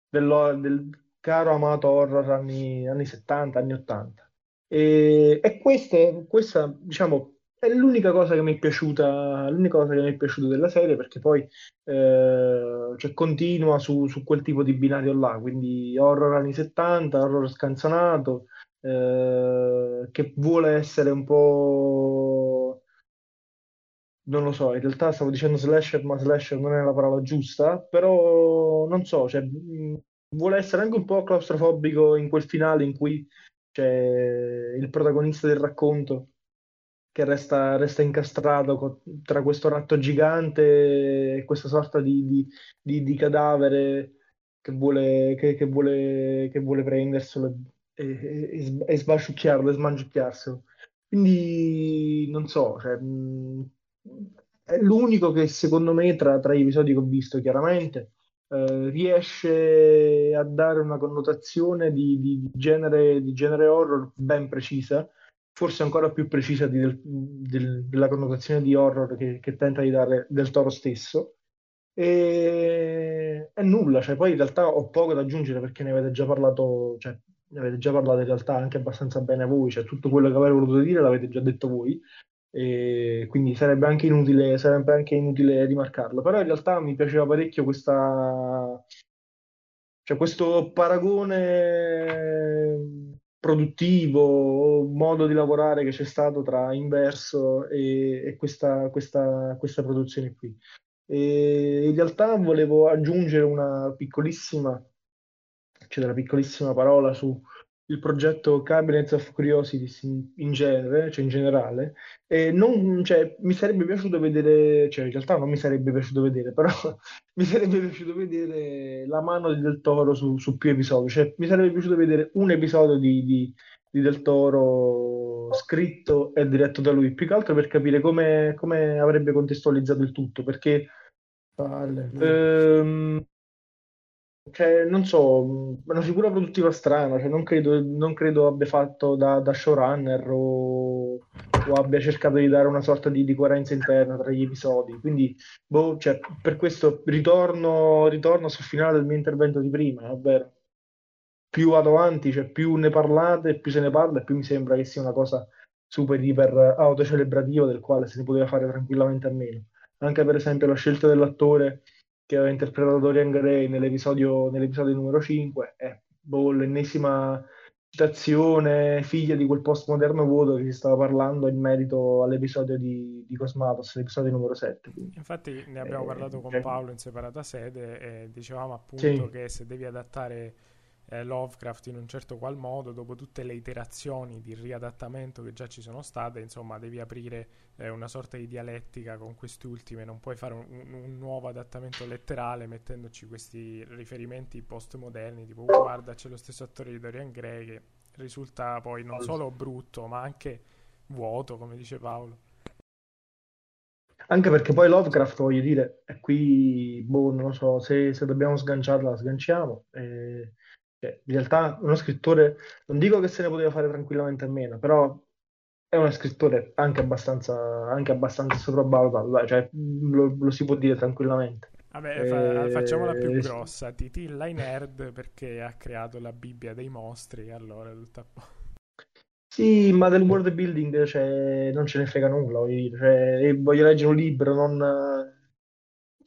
B: dello- del caro amato horror anni, anni 70, anni 80. E, e questa, questa, diciamo, è l'unica cosa che mi è piaciuta, l'unica cosa che mi è piaciuta della serie perché poi eh, cioè, continua su, su quel tipo di binario là, quindi horror anni 70, horror scanzonato, eh, che vuole essere un po'... Non lo so, in realtà stavo dicendo slasher, ma slasher non è la parola giusta, però non so, cioè, mh, vuole essere anche un po' claustrofobico in quel finale in cui c'è il protagonista del racconto che resta, resta incastrato co- tra questo ratto gigante e questa sorta di, di- di- di cadavere che vuole, che, che vuole, che vuole prenderselo e, e, e sb- e smangiucchiarselo. Quindi non so, cioè, mh, è l'unico che secondo me tra, tra gli episodi che ho visto chiaramente eh, riesce a dare una connotazione di, di genere, di genere horror ben precisa forse ancora più precisa di- del- del- della connotazione di horror che, che tenta di dare del Toro stesso. E è nulla, cioè poi in realtà ho poco da aggiungere perché ne avete già parlato, cioè ne avete già parlato in realtà anche abbastanza bene voi, cioè tutto quello che avrei voluto dire l'avete già detto voi, e quindi sarebbe anche inutile, sarebbe anche inutile rimarcarlo, però in realtà mi piaceva parecchio questa, cioè questo paragone produttivo, modo di lavorare che c'è stato tra Inverso e, e questa, questa, questa produzione qui. E in realtà volevo aggiungere una piccolissima, cioè una piccolissima parola su il progetto Cabinets of Curiosities in, in genere, cioè in generale, e non, cioè, mi sarebbe piaciuto vedere, cioè in realtà non mi sarebbe piaciuto vedere, però mi sarebbe piaciuto vedere la mano di Del Toro su, su più episodi, cioè mi sarebbe piaciuto vedere un episodio di, di- di Del Toro scritto e diretto da lui, più che altro per capire come, come avrebbe contestualizzato il tutto, perché
D: no.
B: ehm, cioè, non so, una figura produttiva strana, cioè, non credo, non credo abbia fatto da, da showrunner o, o abbia cercato di dare una sorta di, di coerenza interna tra gli episodi. Quindi, boh, cioè, per questo ritorno, ritorno sul finale del mio intervento di prima, ovvero più vado avanti, cioè, più ne parlate, più se ne parla e più mi sembra che sia una cosa super iper autocelebrativa del quale se ne poteva fare tranquillamente a meno. Anche per esempio la scelta dell'attore che aveva interpretato Dorian Gray nell'episodio, nell'episodio numero 5 è boh, l'ennesima citazione figlia di quel postmoderno vuoto che si stava parlando in merito all'episodio di, di Cosmatos, l'episodio numero 7. quindi.
A: Infatti ne abbiamo
B: Eh,
A: parlato con
B: cioè,
A: Paolo in separata sede e dicevamo appunto
B: sì,
A: che se devi adattare eh, Lovecraft in un certo qual modo, dopo tutte le iterazioni di riadattamento che già ci sono state, insomma, devi aprire eh, una sorta di dialettica con queste ultime, non puoi fare un, un- nuovo adattamento letterale mettendoci questi riferimenti postmoderni, tipo "Oh, guarda c'è lo stesso attore di Dorian Gray che risulta poi non solo brutto, ma anche vuoto, come dice Paolo.
B: Anche perché poi Lovecraft, voglio dire, è qui, boh, non lo so, se, se dobbiamo sganciarla, la sganciamo. Eh, cioè, in realtà uno scrittore, non dico che se ne poteva fare tranquillamente a meno, però è uno scrittore anche abbastanza, anche abbastanza sopravvalutato, cioè, lo, lo si può dire tranquillamente.
A: Vabbè, fa- facciamola più
B: Eh,
A: grossa. Titilla i nerd perché ha creato la Bibbia dei mostri, allora tutta a po'.
B: Sì, ma del world building cioè, non ce ne frega nulla, voglio dire. Cioè, voglio leggere un libro, non,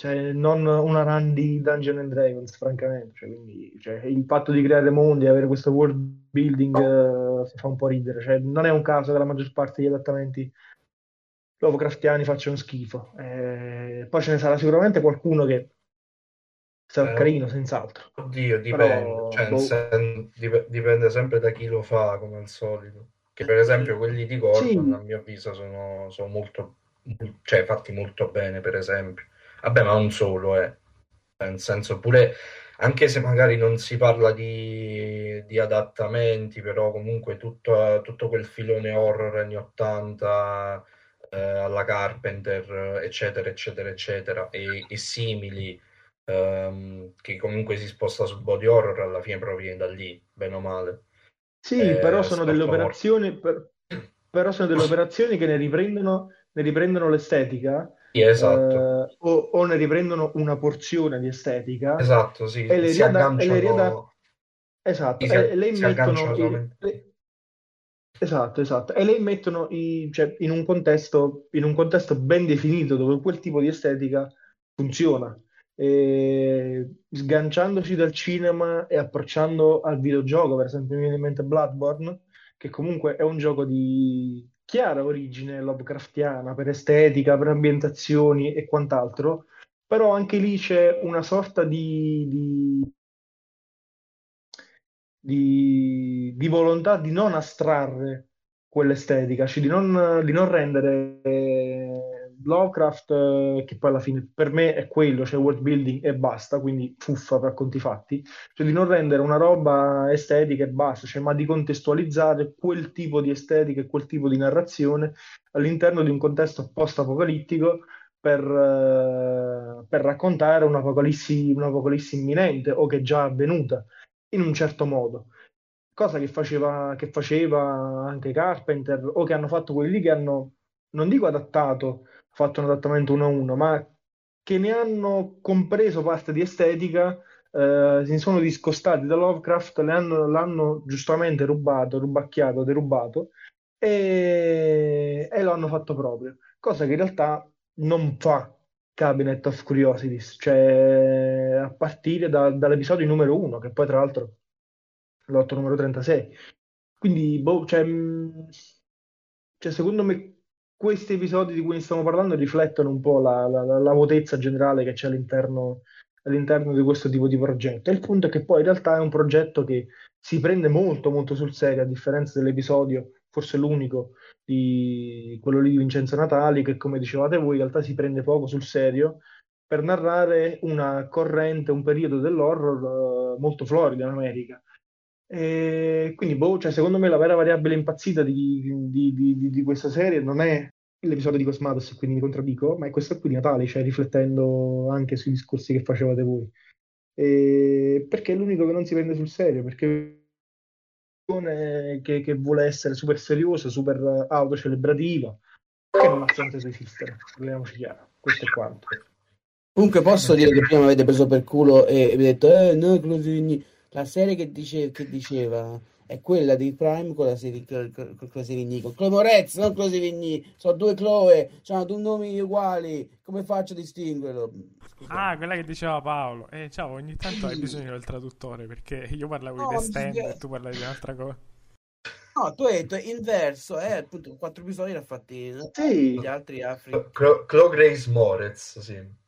B: cioè, non una run di Dungeons and Dragons, francamente. Cioè, quindi, cioè, il fatto di creare mondi, avere questo world building eh, fa un po' ridere. Cioè, non è un caso che la maggior parte degli adattamenti Lovecraftiani facciano schifo. Eh, poi ce ne sarà sicuramente qualcuno che sarà
C: Eh,
B: carino, senz'altro.
C: Oddio, dipende,
B: Però,
C: cioè,
B: boh.
C: sen- dip- dipende sempre da chi lo fa, come al solito. Che per esempio quelli di Gordon,
B: Sì,
C: a mio avviso, sono, sono molto, cioè fatti molto bene, per esempio. Vabbè, ma non solo, eh. Nel senso, pure, anche se magari non si parla di, di adattamenti, però comunque tutto, tutto quel filone horror anni 80, eh, alla Carpenter, eccetera, eccetera, eccetera, e, e simili ehm, che comunque si sposta sul body horror, alla fine proviene da lì, bene o male.
B: Sì, però
C: Eh,
B: sono
C: morto.
B: operazioni, per- però sono delle operazioni che ne riprendono, ne riprendono l'estetica,
C: Sì, esatto,
B: eh, o, o ne riprendono una porzione di estetica
C: esatto, sì,
B: e le,
C: si
B: riada- le riada-
C: agganciano,
B: esatto,
C: si,
B: e le in-
C: solamente.
B: le- Esatto, esatto. E le mettono i- cioè, in un contesto, in un contesto ben definito dove quel tipo di estetica funziona. E sganciandoci dal cinema e approcciando al videogioco, per esempio, mi viene in mente Bloodborne, che comunque è un gioco di chiara origine Lovecraftiana per estetica, per ambientazioni e quant'altro, però anche lì c'è una sorta di, di di, di volontà di non astrarre quell'estetica, cioè di non, di non rendere Lovecraft, eh, che poi alla fine per me è quello, cioè world building e basta, quindi fuffa per conti fatti, cioè di non rendere una roba estetica e basta, cioè, ma di contestualizzare quel tipo di estetica e quel tipo di narrazione all'interno di un contesto post-apocalittico per, eh, per raccontare un'apocalissi, un'apocalissi imminente o che è già avvenuta in un certo modo. Cosa che faceva, che faceva anche Carpenter o che hanno fatto quelli che hanno, non dico adattato, fatto un adattamento uno a uno, ma che ne hanno compreso parte di estetica, eh, si sono discostati da Lovecraft, hanno, l'hanno giustamente rubato, rubacchiato, derubato e, e lo hanno fatto proprio. Cosa che in realtà non fa Cabinet of Curiosities, cioè a partire da, dall'episodio numero 1, che poi tra l'altro è l'otto numero 36. Quindi, boh, cioè, cioè, secondo me questi episodi di cui stiamo parlando riflettono un po' la, la, la vuotezza generale che c'è all'interno, all'interno di questo tipo di progetto. Il punto è che poi in realtà è un progetto che si prende molto molto sul serio, a differenza dell'episodio, forse l'unico, di quello lì di Vincenzo Natali, che come dicevate voi, in realtà si prende poco sul serio per narrare una corrente, un periodo dell'horror uh, molto florido in America. E quindi, boh, cioè, secondo me la vera variabile impazzita di, di, di, di questa serie non è l'episodio di Cosmatos, quindi mi contraddico, ma è questo qui di Natale, cioè riflettendo anche sui discorsi che facevate voi. E perché è l'unico che non si prende sul serio, perché che, che, vuole essere super seriosa, super autocelebrativa, che non ha senso esistere, parliamoci chiaro, questo è quanto.
D: Comunque posso dire che prima avete preso per culo e avete detto, eh no, Closini, la serie che, dice, che diceva è quella di Prime con la serie con, con Closivigny, con Chloe Moretz, non Closivigny, sono due Chloe, hanno due nomi uguali, come faccio a distinguerlo?
A: Ah, quella che diceva Paolo. Eh, ciao, ogni tanto hai bisogno del traduttore perché io parlavo no, di The Stand e tu parlavi di un'altra cosa.
D: No, tu hai detto inverso, eh, appunto, quattro episodi l'ha fatti
B: sì.
D: gli altri Afri.
C: Chloe Grace Moretz, sì.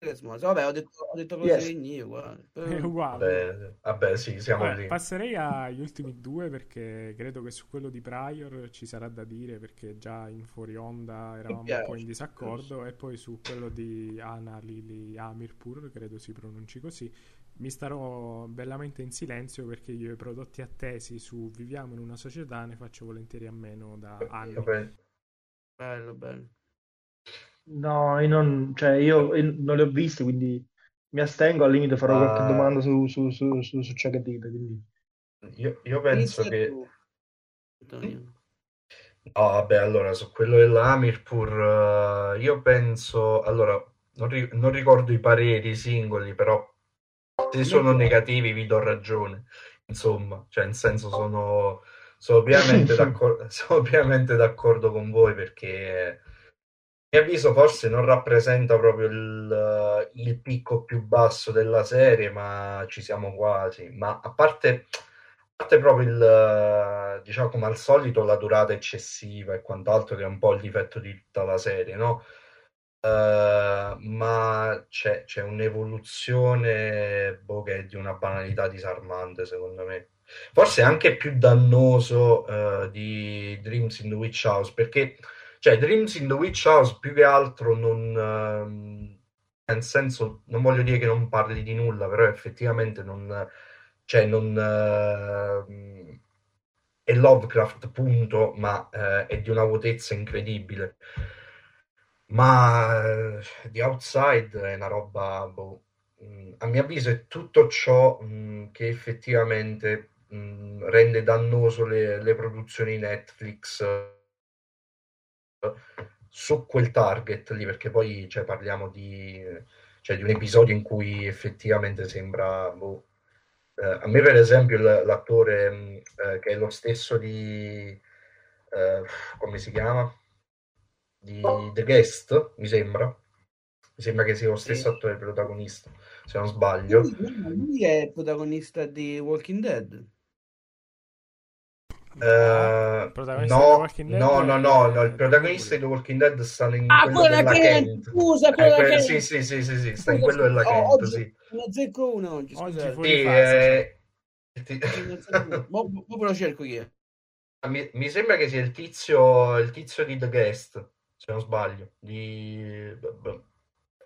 D: Vabbè, ho detto, ho detto cose yes. io, uguale.
A: È uguale.
C: Vabbè, vabbè sì, siamo vabbè, lì.
A: Passerei agli ultimi due perché credo che su quello di Prior ci sarà da dire perché già in fuori onda eravamo un po' in disaccordo e poi su quello di Ana Lili Amirpur, credo si pronunci così, mi starò bellamente in silenzio perché io i prodotti attesi su Viviamo in una società ne faccio volentieri a meno da anni.
D: Bello, bello.
B: No, io non, cioè io, io non le ho viste, quindi mi astengo, al limite farò qualche domanda su, su, su, su, su ciò che dite. Quindi.
C: Io, io penso che... No, vabbè, allora su quello dell'Amirpur, uh, io penso, allora, non, ri- non, ricordo i pareri singoli, però se sono negativi vi do ragione, insomma, cioè in senso sono, sono, ovviamente, d'accordo, sono ovviamente d'accordo con voi perché mio avviso forse non rappresenta proprio il, il, picco più basso della serie, ma ci siamo quasi. Ma a parte, a parte proprio il, diciamo come al solito, la durata eccessiva e quant'altro, che è un po' il difetto di tutta la serie, no? Uh, ma c'è, c'è un'evoluzione boh, che è di una banalità disarmante, secondo me. Forse anche più dannoso uh, di Dreams in the Witch House, perché cioè, Dreams in the Witch House più che altro non... Uh, nel senso, non voglio dire che non parli di nulla, però effettivamente non... Cioè, non... Uh, è Lovecraft, punto, ma uh, è di una vuotezza incredibile. Ma uh, The Outside è una roba... Boh, mh, a mio avviso è tutto ciò mh, che effettivamente mh, rende dannoso le, le produzioni Netflix su quel target lì, perché poi cioè, parliamo di, cioè, di, un episodio in cui effettivamente sembra... Boh, eh, a me per esempio l'attore mm, eh, che è lo stesso di, eh, come si chiama? Di The Guest, mi sembra. Mi sembra che sia lo stesso attore protagonista, se non sbaglio.
D: Lui, lui è il protagonista di Walking Dead.
C: No,
A: The Walking Dead
C: no, no, no, no, il protagonista di. The Walking Dead sta in
D: Ah,
C: quello
D: quella
C: della
D: Kent,
C: Kent.
D: scusa,
C: Eh,
D: quella
C: que-
D: Kent.
C: sì, sì, sì, sì, sì, sta in quello della. Kent,
D: Oh, oggi
C: sì.
D: ne azzecco una oggi,
A: Oggi
C: eh,
D: una. Mo, lo cerco è.
C: mi, mi sembra che sia il tizio, il tizio di The Guest, se non sbaglio. Di...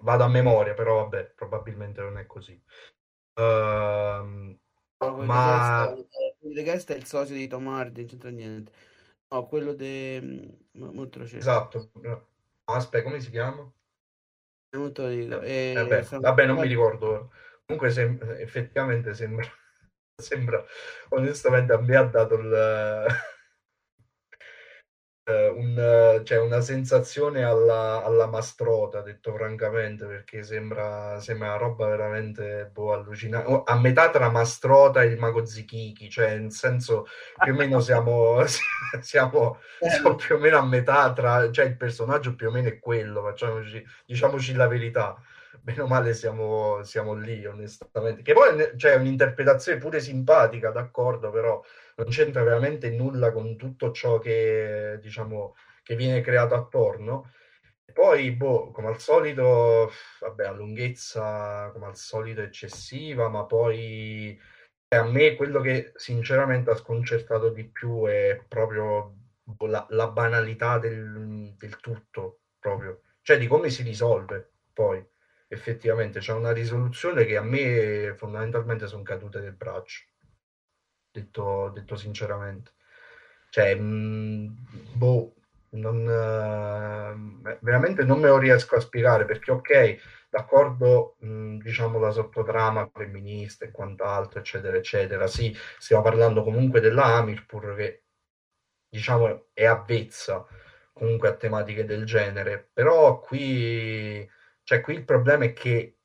C: Vado a memoria, però vabbè, probabilmente non è così. Ehm,
D: No, quello
C: ma
D: di Guest è- il socio di Tom Hardy, non c'entra niente. No, quello di... Molto lo cerco.
C: esatto. Aspetta, come si chiama?
D: Molto lo dico.
C: Eh, vabbè,
D: sta-
C: vabbè, non mi ricordo. Comunque, sem- effettivamente sembra, sembra, onestamente, a me ha dato il, un, eh, cioè una sensazione alla, alla Mastrota, detto francamente, perché sembra, sembra una roba veramente boh, allucinante. A metà tra Mastrota e il Mago Zichichi, cioè, nel senso, più o meno siamo, siamo, siamo più o meno a metà tra, cioè il personaggio più o meno è quello, facciamoci, diciamoci la verità. Bene o male siamo, siamo lì, onestamente. Che poi c'è cioè, un'interpretazione pure simpatica, d'accordo, però non c'entra veramente nulla con tutto ciò che, diciamo, che viene creato attorno. E poi, boh, come al solito, vabbè, a lunghezza, come al solito, eccessiva, ma poi eh, a me quello che sinceramente ha sconcertato di più è proprio boh, la, la banalità del, del tutto, proprio. Cioè di come si risolve, poi, effettivamente. C'è una risoluzione che a me fondamentalmente sono cadute del braccio detto, detto sinceramente. Cioè, mh, boh, non, eh, veramente non me lo riesco a spiegare perché, ok, d'accordo, mh, diciamo la sottotrama femminista e quant'altro, eccetera, eccetera. Sì, stiamo parlando comunque della Amirpur che, diciamo, è avvezza comunque a tematiche del genere, però qui, cioè, qui il problema è che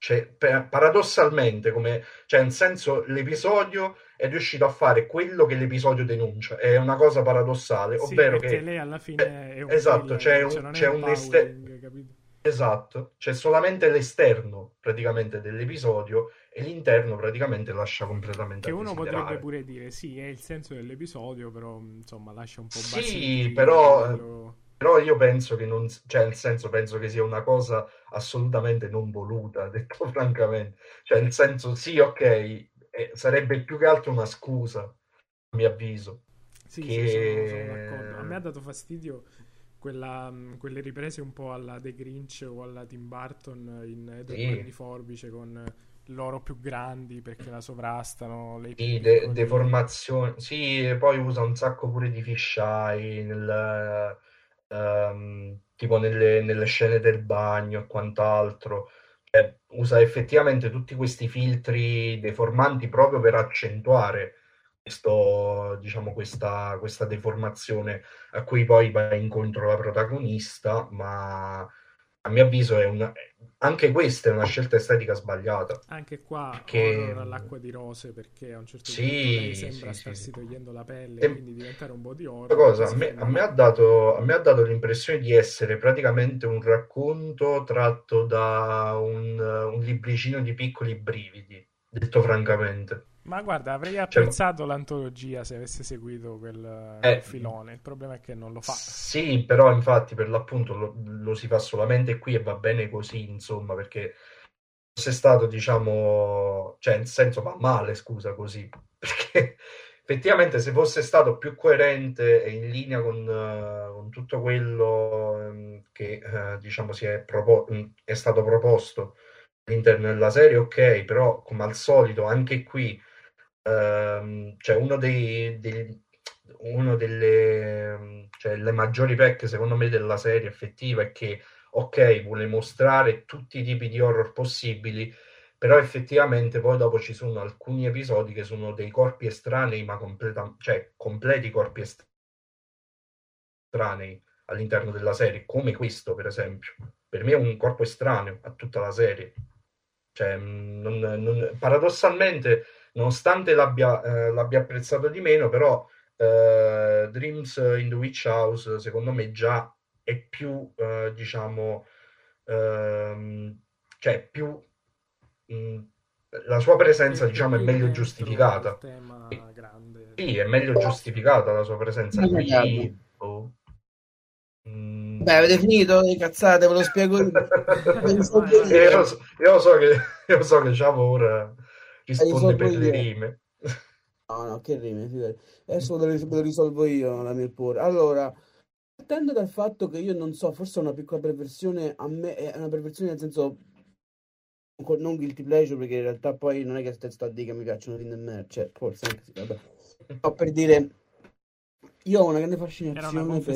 C: cioè, paradossalmente, come, cioè, in senso, l'episodio è riuscito a fare quello che l'episodio denuncia. È una cosa paradossale,
A: Sì,
C: ovvero che
A: lei alla fine è un
C: esatto, c'è un,
A: cioè non è
C: c'è un este-
A: empowering, capito?
C: esatto, c'è solamente l'esterno praticamente dell'episodio e l'interno praticamente lascia completamente
A: Che uno potrebbe pure dire, sì, è il senso dell'episodio, però insomma lascia un po'
C: Sì,
A: basiti.
C: però-
A: quello-
C: Però io penso che non, cioè, nel senso, penso che sia una cosa assolutamente non voluta, detto francamente. Cioè, nel senso, sì, ok, eh, sarebbe più che altro una scusa, a mio avviso.
A: Sì,
C: che-
A: sì, sono, sono d'accordo. A me ha dato fastidio quella, mh, quelle riprese un po' alla The Grinch o alla Tim Burton in Edward
C: Sì.
A: Di Forbice con loro più grandi perché la sovrastano, più
C: Sì, de-
A: piccoli.
C: deformazione. Sì, e poi usa un sacco pure di fisheye nel, ehm, tipo nelle, nelle scene del bagno e quant'altro. Cioè, usa effettivamente tutti questi filtri deformanti proprio per accentuare questo, diciamo, questa, questa deformazione a cui poi va incontro la protagonista, ma a mio avviso è una, anche questa è una scelta estetica sbagliata.
A: Anche qua
C: Perché-
A: all'acqua di rose perché a un certo
C: Sì,
A: punto lei sembra
C: sì,
A: starsi
C: sì.
A: togliendo la pelle,
C: Sem-
A: quindi diventare un body horror.
C: Questa cosa a me, a me dato, a me ha dato l'impressione di essere praticamente un racconto tratto da un, un libricino di piccoli brividi, detto francamente.
A: Ma guarda, avrei
C: Cioè,
A: apprezzato l'antologia se avesse seguito quel
C: Eh,
A: filone. Il problema è che non lo fa.
C: Sì, però infatti per l'appunto lo, lo si fa solamente qui e va bene così, insomma, perché fosse stato, diciamo, cioè, nel senso va male, scusa, così, perché effettivamente se fosse stato più coerente e in linea con, eh, con tutto quello ehm, che, eh, diciamo, si è, propo- è stato proposto all'interno della serie, ok, però come al solito anche qui ehm, cioè uno dei, dei- uno delle, cioè, maggiori pecche secondo me della serie effettiva è che ok, vuole mostrare tutti i tipi di horror possibili, però effettivamente poi dopo ci sono alcuni episodi che sono dei corpi estranei, ma completa- cioè completi corpi estranei all'interno della serie, come questo per esempio. Per me è un corpo estraneo a tutta la serie. Cioè, mh, non- non- paradossalmente, nonostante l'abbia, eh, l'abbia apprezzato di meno, però uh, Dreams in the Witch House, secondo me, già è più, uh, diciamo, uh, cioè più mh, mm, la sua presenza, e diciamo, è meglio giustificata. Sì, è meglio giustificata la sua presenza qui. Oh.
D: Mm. Beh, avete finito le cazzate, ve lo spiego io.
C: io, so, io so che io so che ora risponde per io. le rime.
D: No, no, che rime, adesso ve lo risolvo io la mia pure. Allora, partendo dal fatto che io non so, forse è una piccola perversione, a me è una perversione nel senso non guilty pleasure perché in realtà poi non è che sto a dire che mi piacciono le merda, cioè forse anche sì, vabbè. No, per dire io ho una grande fascinazione una per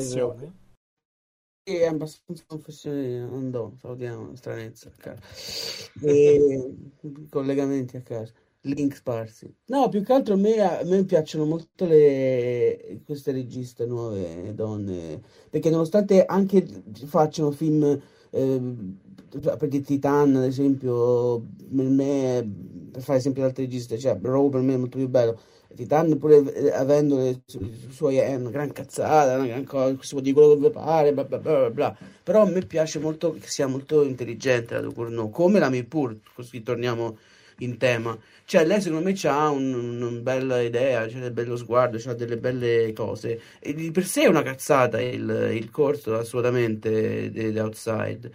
D: è abbastanza andò, salutiamo, stranezza. E, collegamenti a caso, link sparsi. No, più che altro a me, a me piacciono molto le, queste registe nuove donne, perché nonostante anche facciano film, eh, per dire Titan ad esempio, per me, per fare esempio di altre registe, cioè Raw per me è molto più bello, Titan pure eh, avendo le sue è una gran cazzata, una gran cosa, si può dire quello che vi pare, bla bla bla bla. Però a me piace molto che sia molto intelligente la Ducournau, come la Mirpur, così torniamo in tema. Cioè, lei secondo me ha un, una bella idea, c'è un bello sguardo, ha delle belle cose. E di per sé è una cazzata il, il corso, assolutamente, di Outside.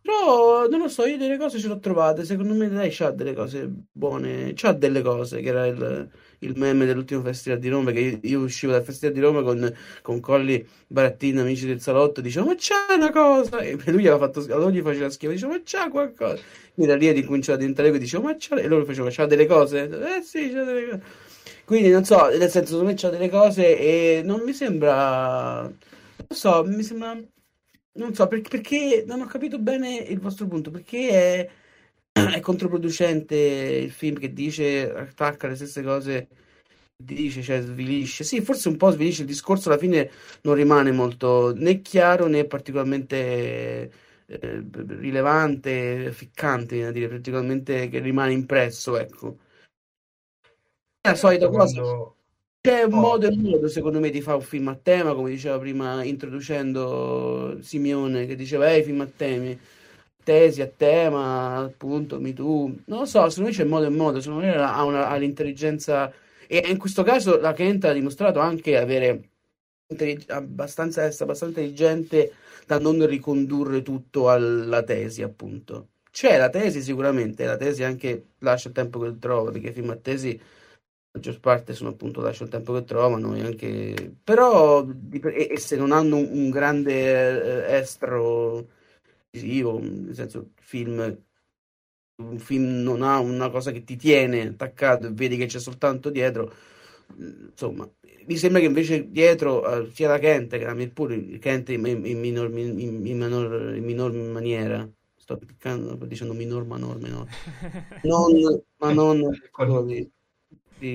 D: Però non lo so, io delle cose ce l'ho trovate. Secondo me lei ha delle cose buone, c'ha delle cose che era il il meme dell'ultimo festival di Roma, che io, io uscivo dal festival di Roma con, con Colli, Barattini, amici del salotto, dicevo, ma c'è una cosa, e lui aveva fatto, allora gli faceva schifo, dicevo, ma c'è qualcosa, quindi da lì ricominciato a diventare e dicevo, ma c'è, e loro facevano, c'ha delle cose? Eh sì, c'ha delle cose. Quindi non so, nel senso, secondo me c'ha delle cose e non mi sembra, non so, mi sembra, non so, perché, perché non ho capito bene il vostro punto, perché è è controproducente il film che dice, attacca le stesse cose, dice, cioè svilisce. Sì, forse un po' svilisce il discorso, alla fine non rimane molto né chiaro né particolarmente eh, rilevante, ficcante, dire, particolarmente che rimane impresso, ecco. È la solita cosa. C'è un oh. modo e modo, secondo me, di fare un film a tema, come diceva prima, introducendo Simeone, che diceva, ehi, film a temi tesi a tema, appunto, Me Too. Non lo so, secondo me c'è modo e modo, secondo me ha, una, ha l'intelligenza e in questo caso la Kent ha dimostrato anche avere abbastanza, essere abbastanza intelligente da non ricondurre tutto alla tesi, appunto. C'è la tesi sicuramente, la tesi anche lascia il tempo che trova, perché film a tesi la maggior parte sono appunto lascia il tempo che trovano e anche però e, e se non hanno un, un grande eh, estro visivo, nel senso film un film non ha una cosa che ti tiene attaccato e vedi che c'è soltanto dietro insomma mi sembra che invece dietro uh, sia la Kent che la Mirpur Kent in, in, minor, in, in, minor, in minor maniera. Sto piccando dicendo minor manor minor. Non ma non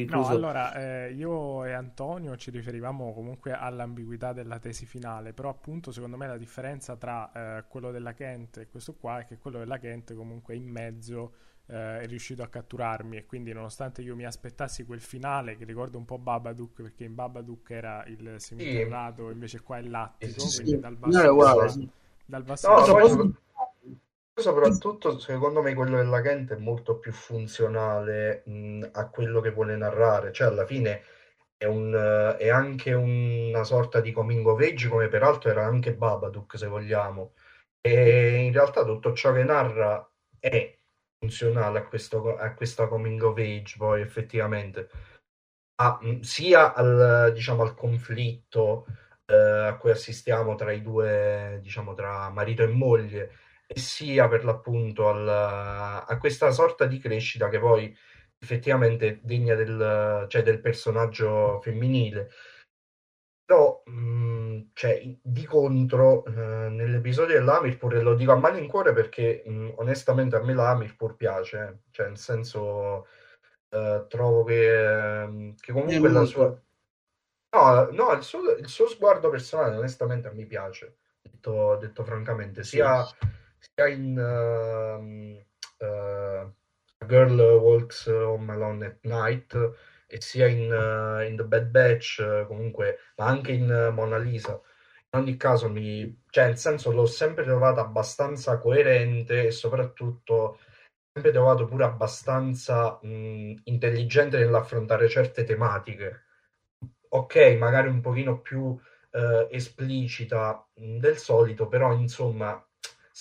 A: No, allora eh, io e Antonio ci riferivamo comunque all'ambiguità della tesi finale, però appunto secondo me la differenza tra eh, quello della Kent e questo qua è che quello della Kent comunque in mezzo eh, è riuscito a catturarmi e quindi nonostante io mi aspettassi quel finale che ricorda un po' Babadook perché in Babadook era il seminterrato sì. invece qua è l'attico, sì, quindi dal basso, no,
C: dal basso no, soprattutto secondo me quello della Kent è molto più funzionale mh, a quello che vuole narrare, cioè alla fine è, un, è anche una sorta di coming of age come peraltro era anche Babadook se vogliamo. E in realtà tutto ciò che narra è funzionale a, questo, a questa coming of age poi effettivamente. A, sia al, diciamo, al conflitto eh, a cui assistiamo tra i due diciamo tra marito e moglie sia per l'appunto al, a questa sorta di crescita che poi effettivamente degna del, cioè del personaggio femminile. Però, mh, cioè, di contro, eh, nell'episodio dell'Amirpur, e lo dico a malincuore perché mh, onestamente a me l'Amirpur piace, eh. cioè nel senso eh, trovo che, che comunque la sua... No, no il, suo, il, suo, sguardo personale onestamente a me piace, detto, detto francamente, sia... Sì sia in uh, uh, Girl Walks Home Alone at Night e sia in, uh, in The Bad Batch, comunque, ma anche in uh, Mona Lisa. In ogni caso, mi, cioè, nel senso, l'ho sempre trovata abbastanza coerente e soprattutto sempre trovato pure abbastanza mh, intelligente nell'affrontare certe tematiche. Ok, magari un pochino più eh, esplicita mh, del solito, però insomma,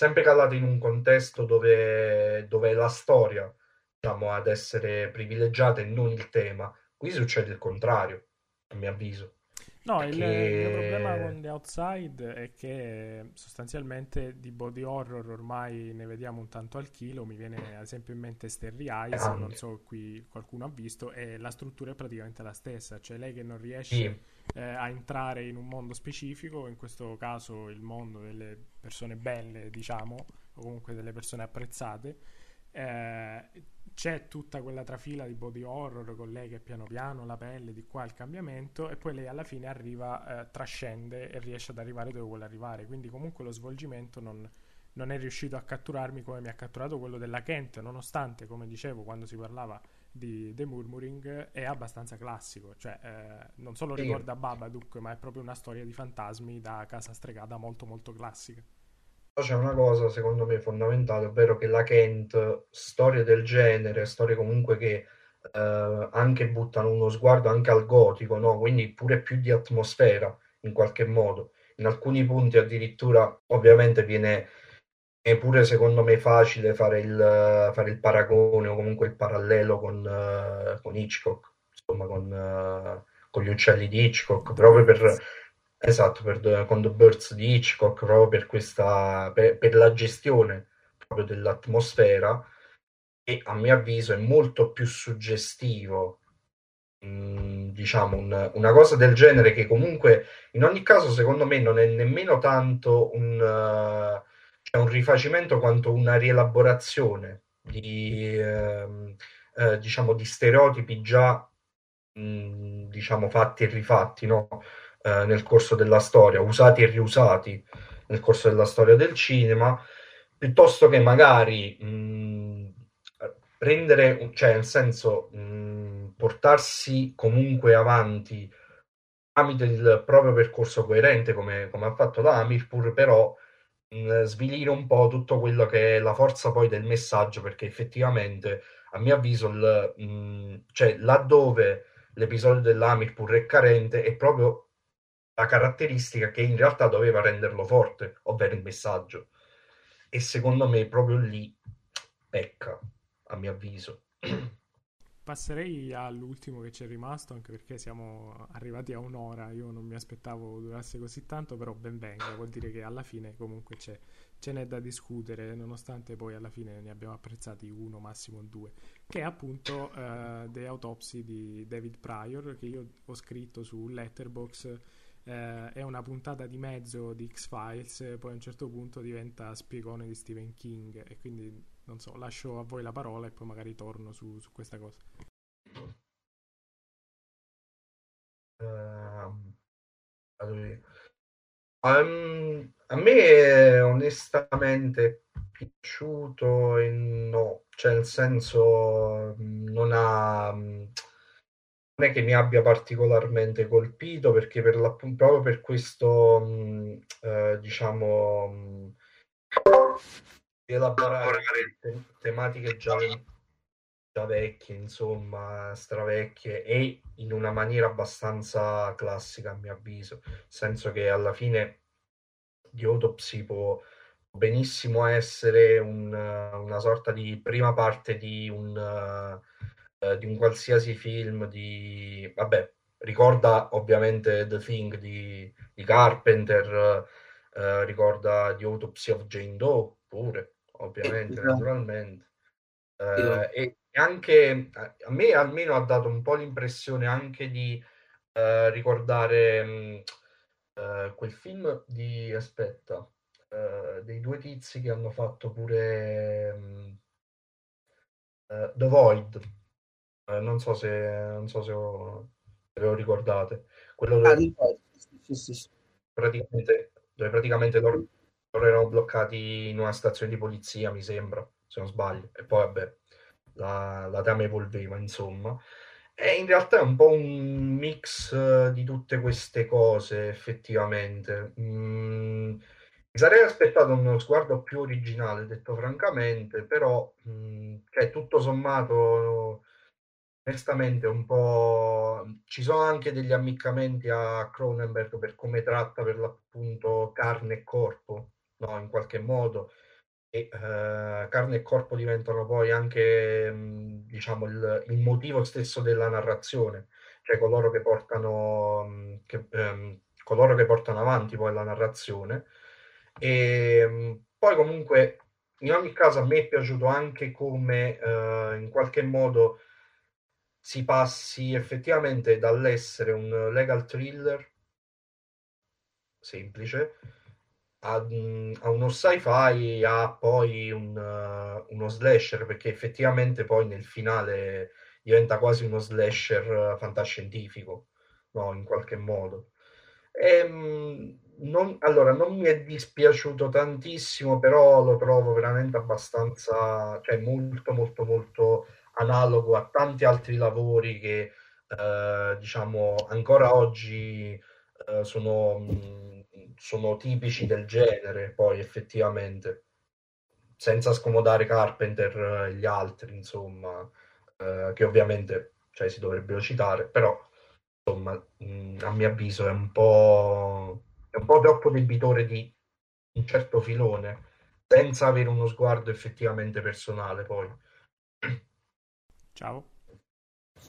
C: sempre calata in un contesto dove, dove è la storia diciamo, ad essere privilegiata e non il tema. Qui succede il contrario, a mio avviso.
A: No, perché... il, mio problema con The Outside è che sostanzialmente di body horror ormai ne vediamo un tanto al chilo. Mi viene ad esempio in mente Sterry Eyes, non so qui qualcuno ha visto, e la struttura è praticamente la stessa, cioè lei che non riesce sì. Eh, a entrare in un mondo specifico, in questo caso il mondo delle persone belle, diciamo, o comunque delle persone apprezzate. Eh, c'è tutta quella trafila di body horror con lei che piano piano la pelle di qua il cambiamento e poi lei alla fine arriva, eh, trascende e riesce ad arrivare dove vuole arrivare quindi comunque lo svolgimento non, non, è riuscito a catturarmi come mi ha catturato quello della Kent nonostante come dicevo quando si parlava di The Murmuring è abbastanza classico cioè eh, non solo ricorda Babadook ma è proprio una storia di fantasmi da casa stregata molto molto classica
C: c'è una cosa secondo me fondamentale, ovvero che la Kent, storie del genere, storie comunque che eh, anche buttano uno sguardo anche al gotico, no? quindi pure più di atmosfera in qualche modo. In alcuni punti addirittura ovviamente viene è pure secondo me facile fare il, fare il paragone o comunque il parallelo con, uh, con Hitchcock, insomma con, uh, con, gli uccelli di Hitchcock, proprio per Esatto, per, con The Birds di Hitchcock, proprio per, questa, per, per la gestione proprio dell'atmosfera, e a mio avviso è molto più suggestivo mm, diciamo un, una cosa del genere che comunque in ogni caso secondo me non è nemmeno tanto un, uh, cioè un rifacimento quanto una rielaborazione di, uh, uh, diciamo, di stereotipi già mh, diciamo fatti e rifatti no? eh, nel corso della storia, usati e riusati nel corso della storia del cinema, piuttosto che magari mh, prendere, cioè nel senso mh, portarsi comunque avanti tramite il proprio percorso coerente come, come ha fatto la Amirpur, però svilire un po' tutto quello che è la forza poi del messaggio, perché effettivamente a mio avviso il, mh, cioè, laddove l'episodio dell'Amirpur è carente è proprio la caratteristica che in realtà doveva renderlo forte, ovvero il messaggio. E secondo me proprio lì pecca, a mio avviso.
A: Passerei all'ultimo che ci è rimasto, anche perché siamo arrivati a un'ora. Io non mi aspettavo durasse così tanto, però ben venga, vuol dire che alla fine comunque ce n'è da discutere, nonostante poi alla fine ne abbiamo apprezzati uno, massimo due, che è appunto uh, The Autopsy di David Pryor, che io ho scritto su Letterboxd eh, è una puntata di mezzo di X-Files, poi a un certo punto diventa spiegone di Stephen King e quindi non so, lascio a voi la parola e poi magari torno su, su questa cosa.
C: Uh, um, a me è onestamente piaciuto e no, cioè nel senso non ha non è che mi abbia particolarmente colpito perché per la, proprio per questo, eh, diciamo, elaborare te- tematiche già, già vecchie, insomma, stravecchie e in una maniera abbastanza classica, a mio avviso, nel senso che alla fine di Autopsy può benissimo essere un, una sorta di prima parte di un... Uh, di un qualsiasi film di... vabbè, ricorda ovviamente The Thing di, di Carpenter, eh, ricorda The Autopsy of Jane Doe pure, ovviamente, esatto. naturalmente. Eh, e anche a me almeno ha dato un po' l'impressione anche di eh, ricordare mh, uh, quel film di aspetta uh, dei due tizi che hanno fatto pure um, uh, The Void eh, non so se, non so se, ho, se lo ricordate. Quello ah, dove, ah, sì, sì, sì. Praticamente, dove praticamente loro, loro, erano bloccati in una stazione di polizia, mi sembra, se non sbaglio. E poi, vabbè, la, la trama evolveva, insomma. E in realtà è un po' un mix eh, di tutte queste cose, effettivamente. Mm, mi sarei aspettato uno sguardo più originale, detto francamente, però mm, cioè, tutto sommato, onestamente, un po'... ci sono anche degli ammiccamenti a Cronenberg per come tratta per l'appunto carne e corpo, no? In qualche modo e eh, carne e corpo diventano poi anche mh, diciamo il, il, motivo stesso della narrazione, cioè coloro che portano, mh, che, ehm, coloro che portano avanti poi la narrazione. E mh, poi comunque in ogni caso a me è piaciuto anche come eh, in qualche modo si passi effettivamente dall'essere un legal thriller semplice a, a uno sci-fi a poi un, uh, uno slasher perché effettivamente poi nel finale diventa quasi uno slasher fantascientifico no, in qualche modo. E, ehm, non, allora non mi è dispiaciuto tantissimo però lo trovo veramente abbastanza cioè molto molto molto analogo a tanti altri lavori che eh, diciamo ancora oggi eh, sono mh, sono tipici del genere, poi effettivamente, senza scomodare Carpenter e gli altri, insomma, eh, che ovviamente cioè, si dovrebbero citare, però insomma, mh, a mio avviso è un po', è un po' troppo debitore di un certo filone, senza avere uno sguardo effettivamente personale poi.
A: Ciao.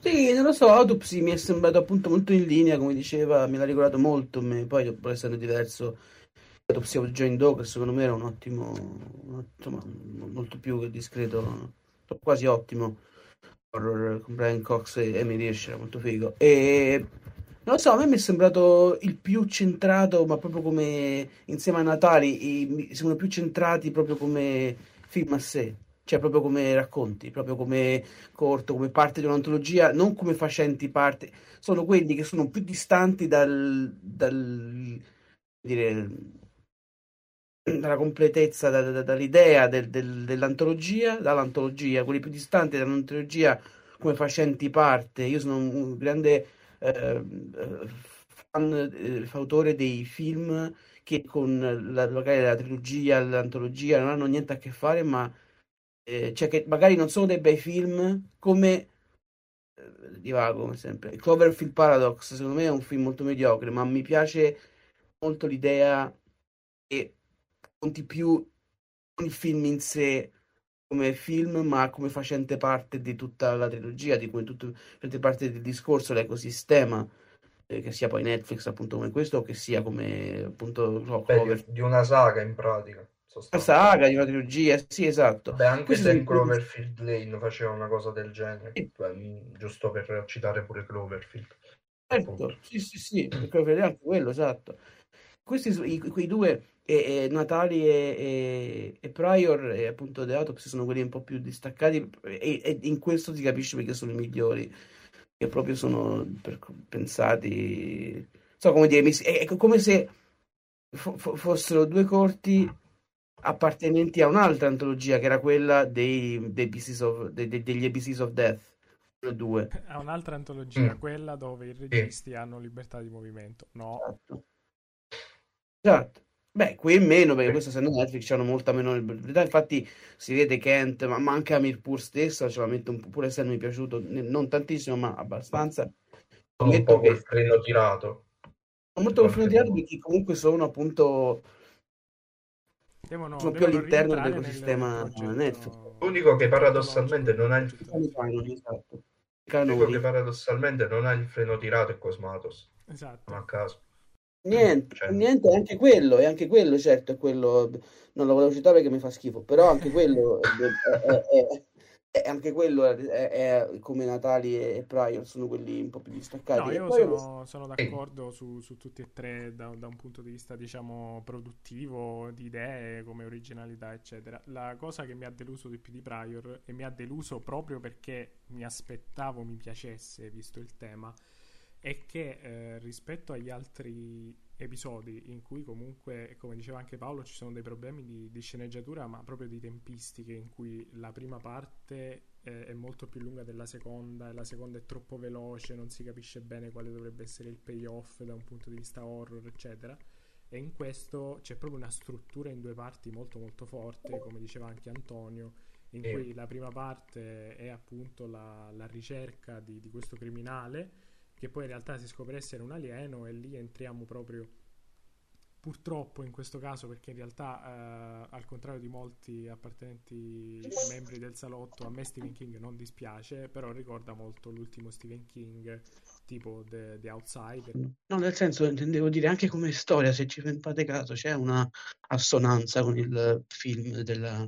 D: Sì, non lo so, Autopsy mi è sembrato appunto molto in linea, come diceva, me l'ha ricordato molto, me. poi pur essendo diverso, Autopsy of Jane Doe, che secondo me era un ottimo, un, insomma, molto più discreto, quasi ottimo, horror con Brian Cox e Emily Hirsch, era molto figo. E non lo so, a me mi è sembrato il più centrato, ma proprio come insieme a Natali, i, sembrano più centrati proprio come film a sé cioè proprio come racconti, proprio come corto, come parte di un'antologia, non come facenti parte, sono quelli che sono più distanti dal, dal dire, dalla completezza, da, da, dall'idea del, del, dell'antologia, dall'antologia, quelli più distanti dall'antologia come facenti parte. Io sono un grande eh, fan, eh, fautore dei film che con la, magari la trilogia, l'antologia non hanno niente a che fare, ma eh, cioè che magari non sono dei bei film come eh, divago come sempre. Cloverfield Paradox secondo me è un film molto mediocre ma mi piace molto l'idea che conti più il film in come film ma come facente parte di tutta la trilogia di cui tutta facente parte del discorso l'ecosistema eh, che sia poi Netflix appunto come questo o che sia come appunto
C: no, Beh, di una saga in pratica
D: una saga di una trilogia, sì, esatto.
C: Beh, anche Questo se Cloverfield Lane faceva una cosa del genere, sì. giusto per citare pure Cloverfield.
D: Certo, sì, sì, sì, Cloverfield anche quello, esatto. Questi, i, quei due, e, e Natali e, e, e, Prior, e appunto The Autopsy, sono quelli un po' più distaccati, e, e in questo si capisce perché sono i migliori, che proprio sono per, pensati... So come dire, è come se fossero due corti appartenenti a un'altra antologia che era quella dei, dei of, dei, degli ABCs of Death. Due.
A: A un'altra antologia, mm. quella dove i registi hanno libertà di movimento. No.
D: Esatto. esatto. Beh, qui meno perché questo essendo Netflix hanno molta meno libertà. Infatti si vede Kent, ma, ma anche Amirpur stesso, ce la metto un po', pur essendomi piaciuto non tantissimo, ma abbastanza.
C: Sono un po' col freno tirato.
D: Molto col freno tirato perché comunque sono appunto devono, sono più all'interno dell'ecosistema Netflix.
C: L'unico che paradossalmente non ha il esatto. L'unico che paradossalmente non ha il freno tirato è Cosmatos.
A: Esatto.
C: Non a caso.
D: Niente, cioè. niente, anche quello, è anche quello, certo, è quello, non lo volevo citare perché mi fa schifo, però anche quello è, è, è, e anche quello è, è, come Natali e Prior sono quelli un po' più distaccati.
A: No, io sono, sono, d'accordo su, su, tutti e tre da, da, un punto di vista, diciamo, produttivo, di idee, come originalità, eccetera. La cosa che mi ha deluso di più di Prior, e mi ha deluso proprio perché mi aspettavo mi piacesse, visto il tema, è che eh, rispetto agli altri episodi in cui comunque, come diceva anche Paolo, ci sono dei problemi di, di, sceneggiatura, ma proprio di tempistiche, in cui la prima parte è, è, molto più lunga della seconda e la seconda è troppo veloce, non si capisce bene quale dovrebbe essere il payoff da un punto di vista horror, eccetera. E in questo c'è proprio una struttura in due parti molto molto forte, come diceva anche Antonio, in cui la prima parte è appunto la, la ricerca di, di questo criminale che poi in realtà si scopre essere un alieno e lì entriamo proprio purtroppo in questo caso perché in realtà eh, al contrario di molti appartenenti membri del salotto a me Stephen King non dispiace però ricorda molto l'ultimo Stephen King tipo The, The Outsider.
D: No nel senso intendevo dire anche come storia se ci fate caso c'è una assonanza con il film della,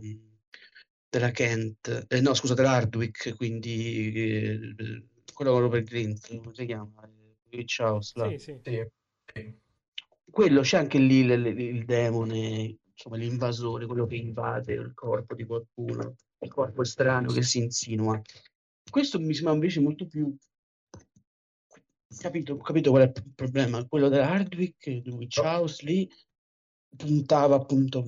D: della Kent eh, no scusa dell'Hardwick quindi eh, quello per Grint come si chiama? Witch House là.
A: sì sì, sì
D: quello c'è anche lì il, il, il demone, insomma l'invasore, quello che invade il corpo di qualcuno, il corpo estraneo che si insinua. Questo mi sembra invece molto più capito, capito qual è il problema? Quello della Hardwick, di Witch House lì puntava appunto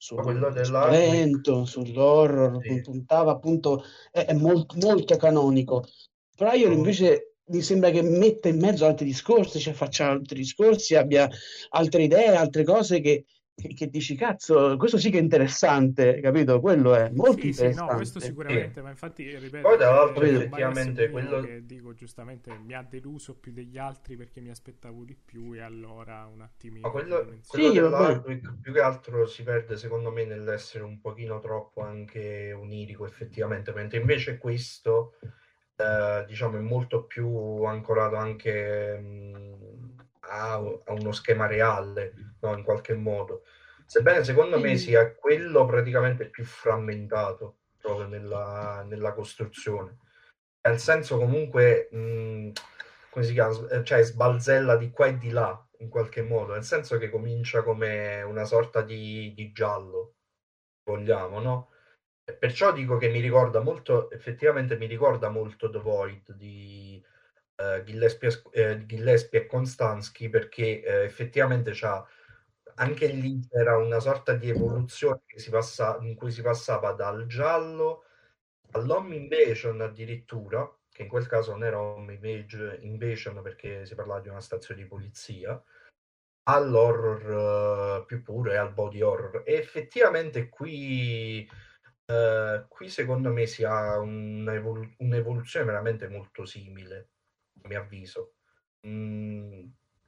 D: sul spavento, sull'horror, sì. puntava appunto, è, è molto, molto canonico. Pryor invece mi sembra che metta in mezzo altri discorsi, cioè faccia altri discorsi, abbia altre idee, altre cose che, che, dici, cazzo, questo sì che è interessante, capito? Quello è molto
A: sì,
D: interessante.
A: Sì, no, questo sicuramente, sì. ma infatti, ripeto,
C: poi tra l'altro effettivamente quello
A: che dico giustamente mi ha deluso più degli altri perché mi aspettavo di più e allora un attimino...
C: Ma quello, quello sì, dell'Hardwick più che altro si perde secondo me nell'essere un pochino troppo anche onirico effettivamente, mentre invece questo eh, diciamo è molto più ancorato anche mh, a, a, uno schema reale, no? in qualche modo. Sebbene secondo me sia quello praticamente più frammentato proprio nella, nella costruzione. Nel senso comunque, mh, come si chiama, eh, cioè sbalzella di qua e di là in qualche modo, nel senso che comincia come una sorta di, di giallo, vogliamo, no? Perciò dico che mi ricorda molto, effettivamente mi ricorda molto The Void di Gillespie, eh, Gillespie, e Konstansky perché eh, effettivamente c'ha anche lì era una sorta di evoluzione passa, in cui si passava dal giallo all'home invasion addirittura, che in quel caso non era home invasion perché si parlava di una stazione di polizia, all'horror uh, più puro e al body horror. E effettivamente qui Uh, qui secondo me si ha un'evol- un'evoluzione veramente molto simile, a mio avviso. Mm,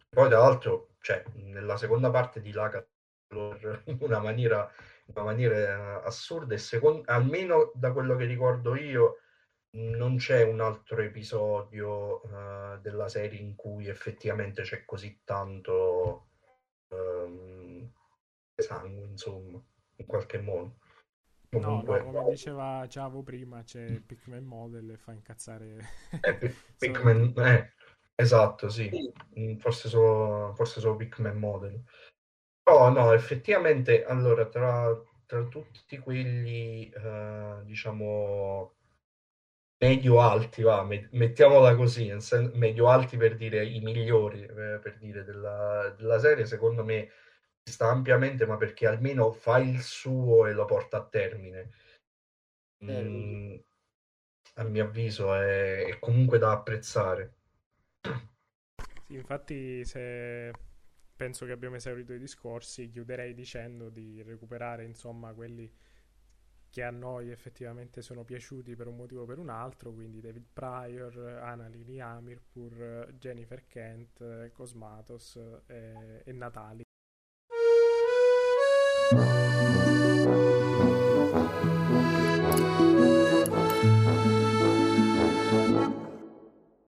C: poi tra l'altro, cioè, nella seconda parte di Laga in una maniera, in una maniera assurda e secondo, almeno da quello che ricordo io non c'è un altro episodio uh, della serie in cui effettivamente c'è così tanto um, sangue, insomma, in qualche modo.
A: Comunque... No, no, come diceva Ciavo prima, c'è Pikmin Model e fa incazzare.
C: Eh, Pikmin, eh, esatto, sì. Mm, forse solo, forse solo Pikmin Model. Però no, effettivamente, allora, tra, tra tutti quelli, uh, diciamo, medio-alti, va, mettiamola così, medio-alti per dire i migliori, eh, per dire, della, della serie, secondo me sta ampiamente, ma perché almeno fa il suo e lo porta a termine. Mm, a mio avviso è, è, comunque da apprezzare.
A: Sì, infatti se penso che abbiamo esaurito i discorsi, chiuderei dicendo di recuperare insomma quelli che a noi effettivamente sono piaciuti per un motivo o per un altro, quindi David Pryor, Annalini Amirpur, Jennifer Kent, Cosmatos e, e Natali. Thank you.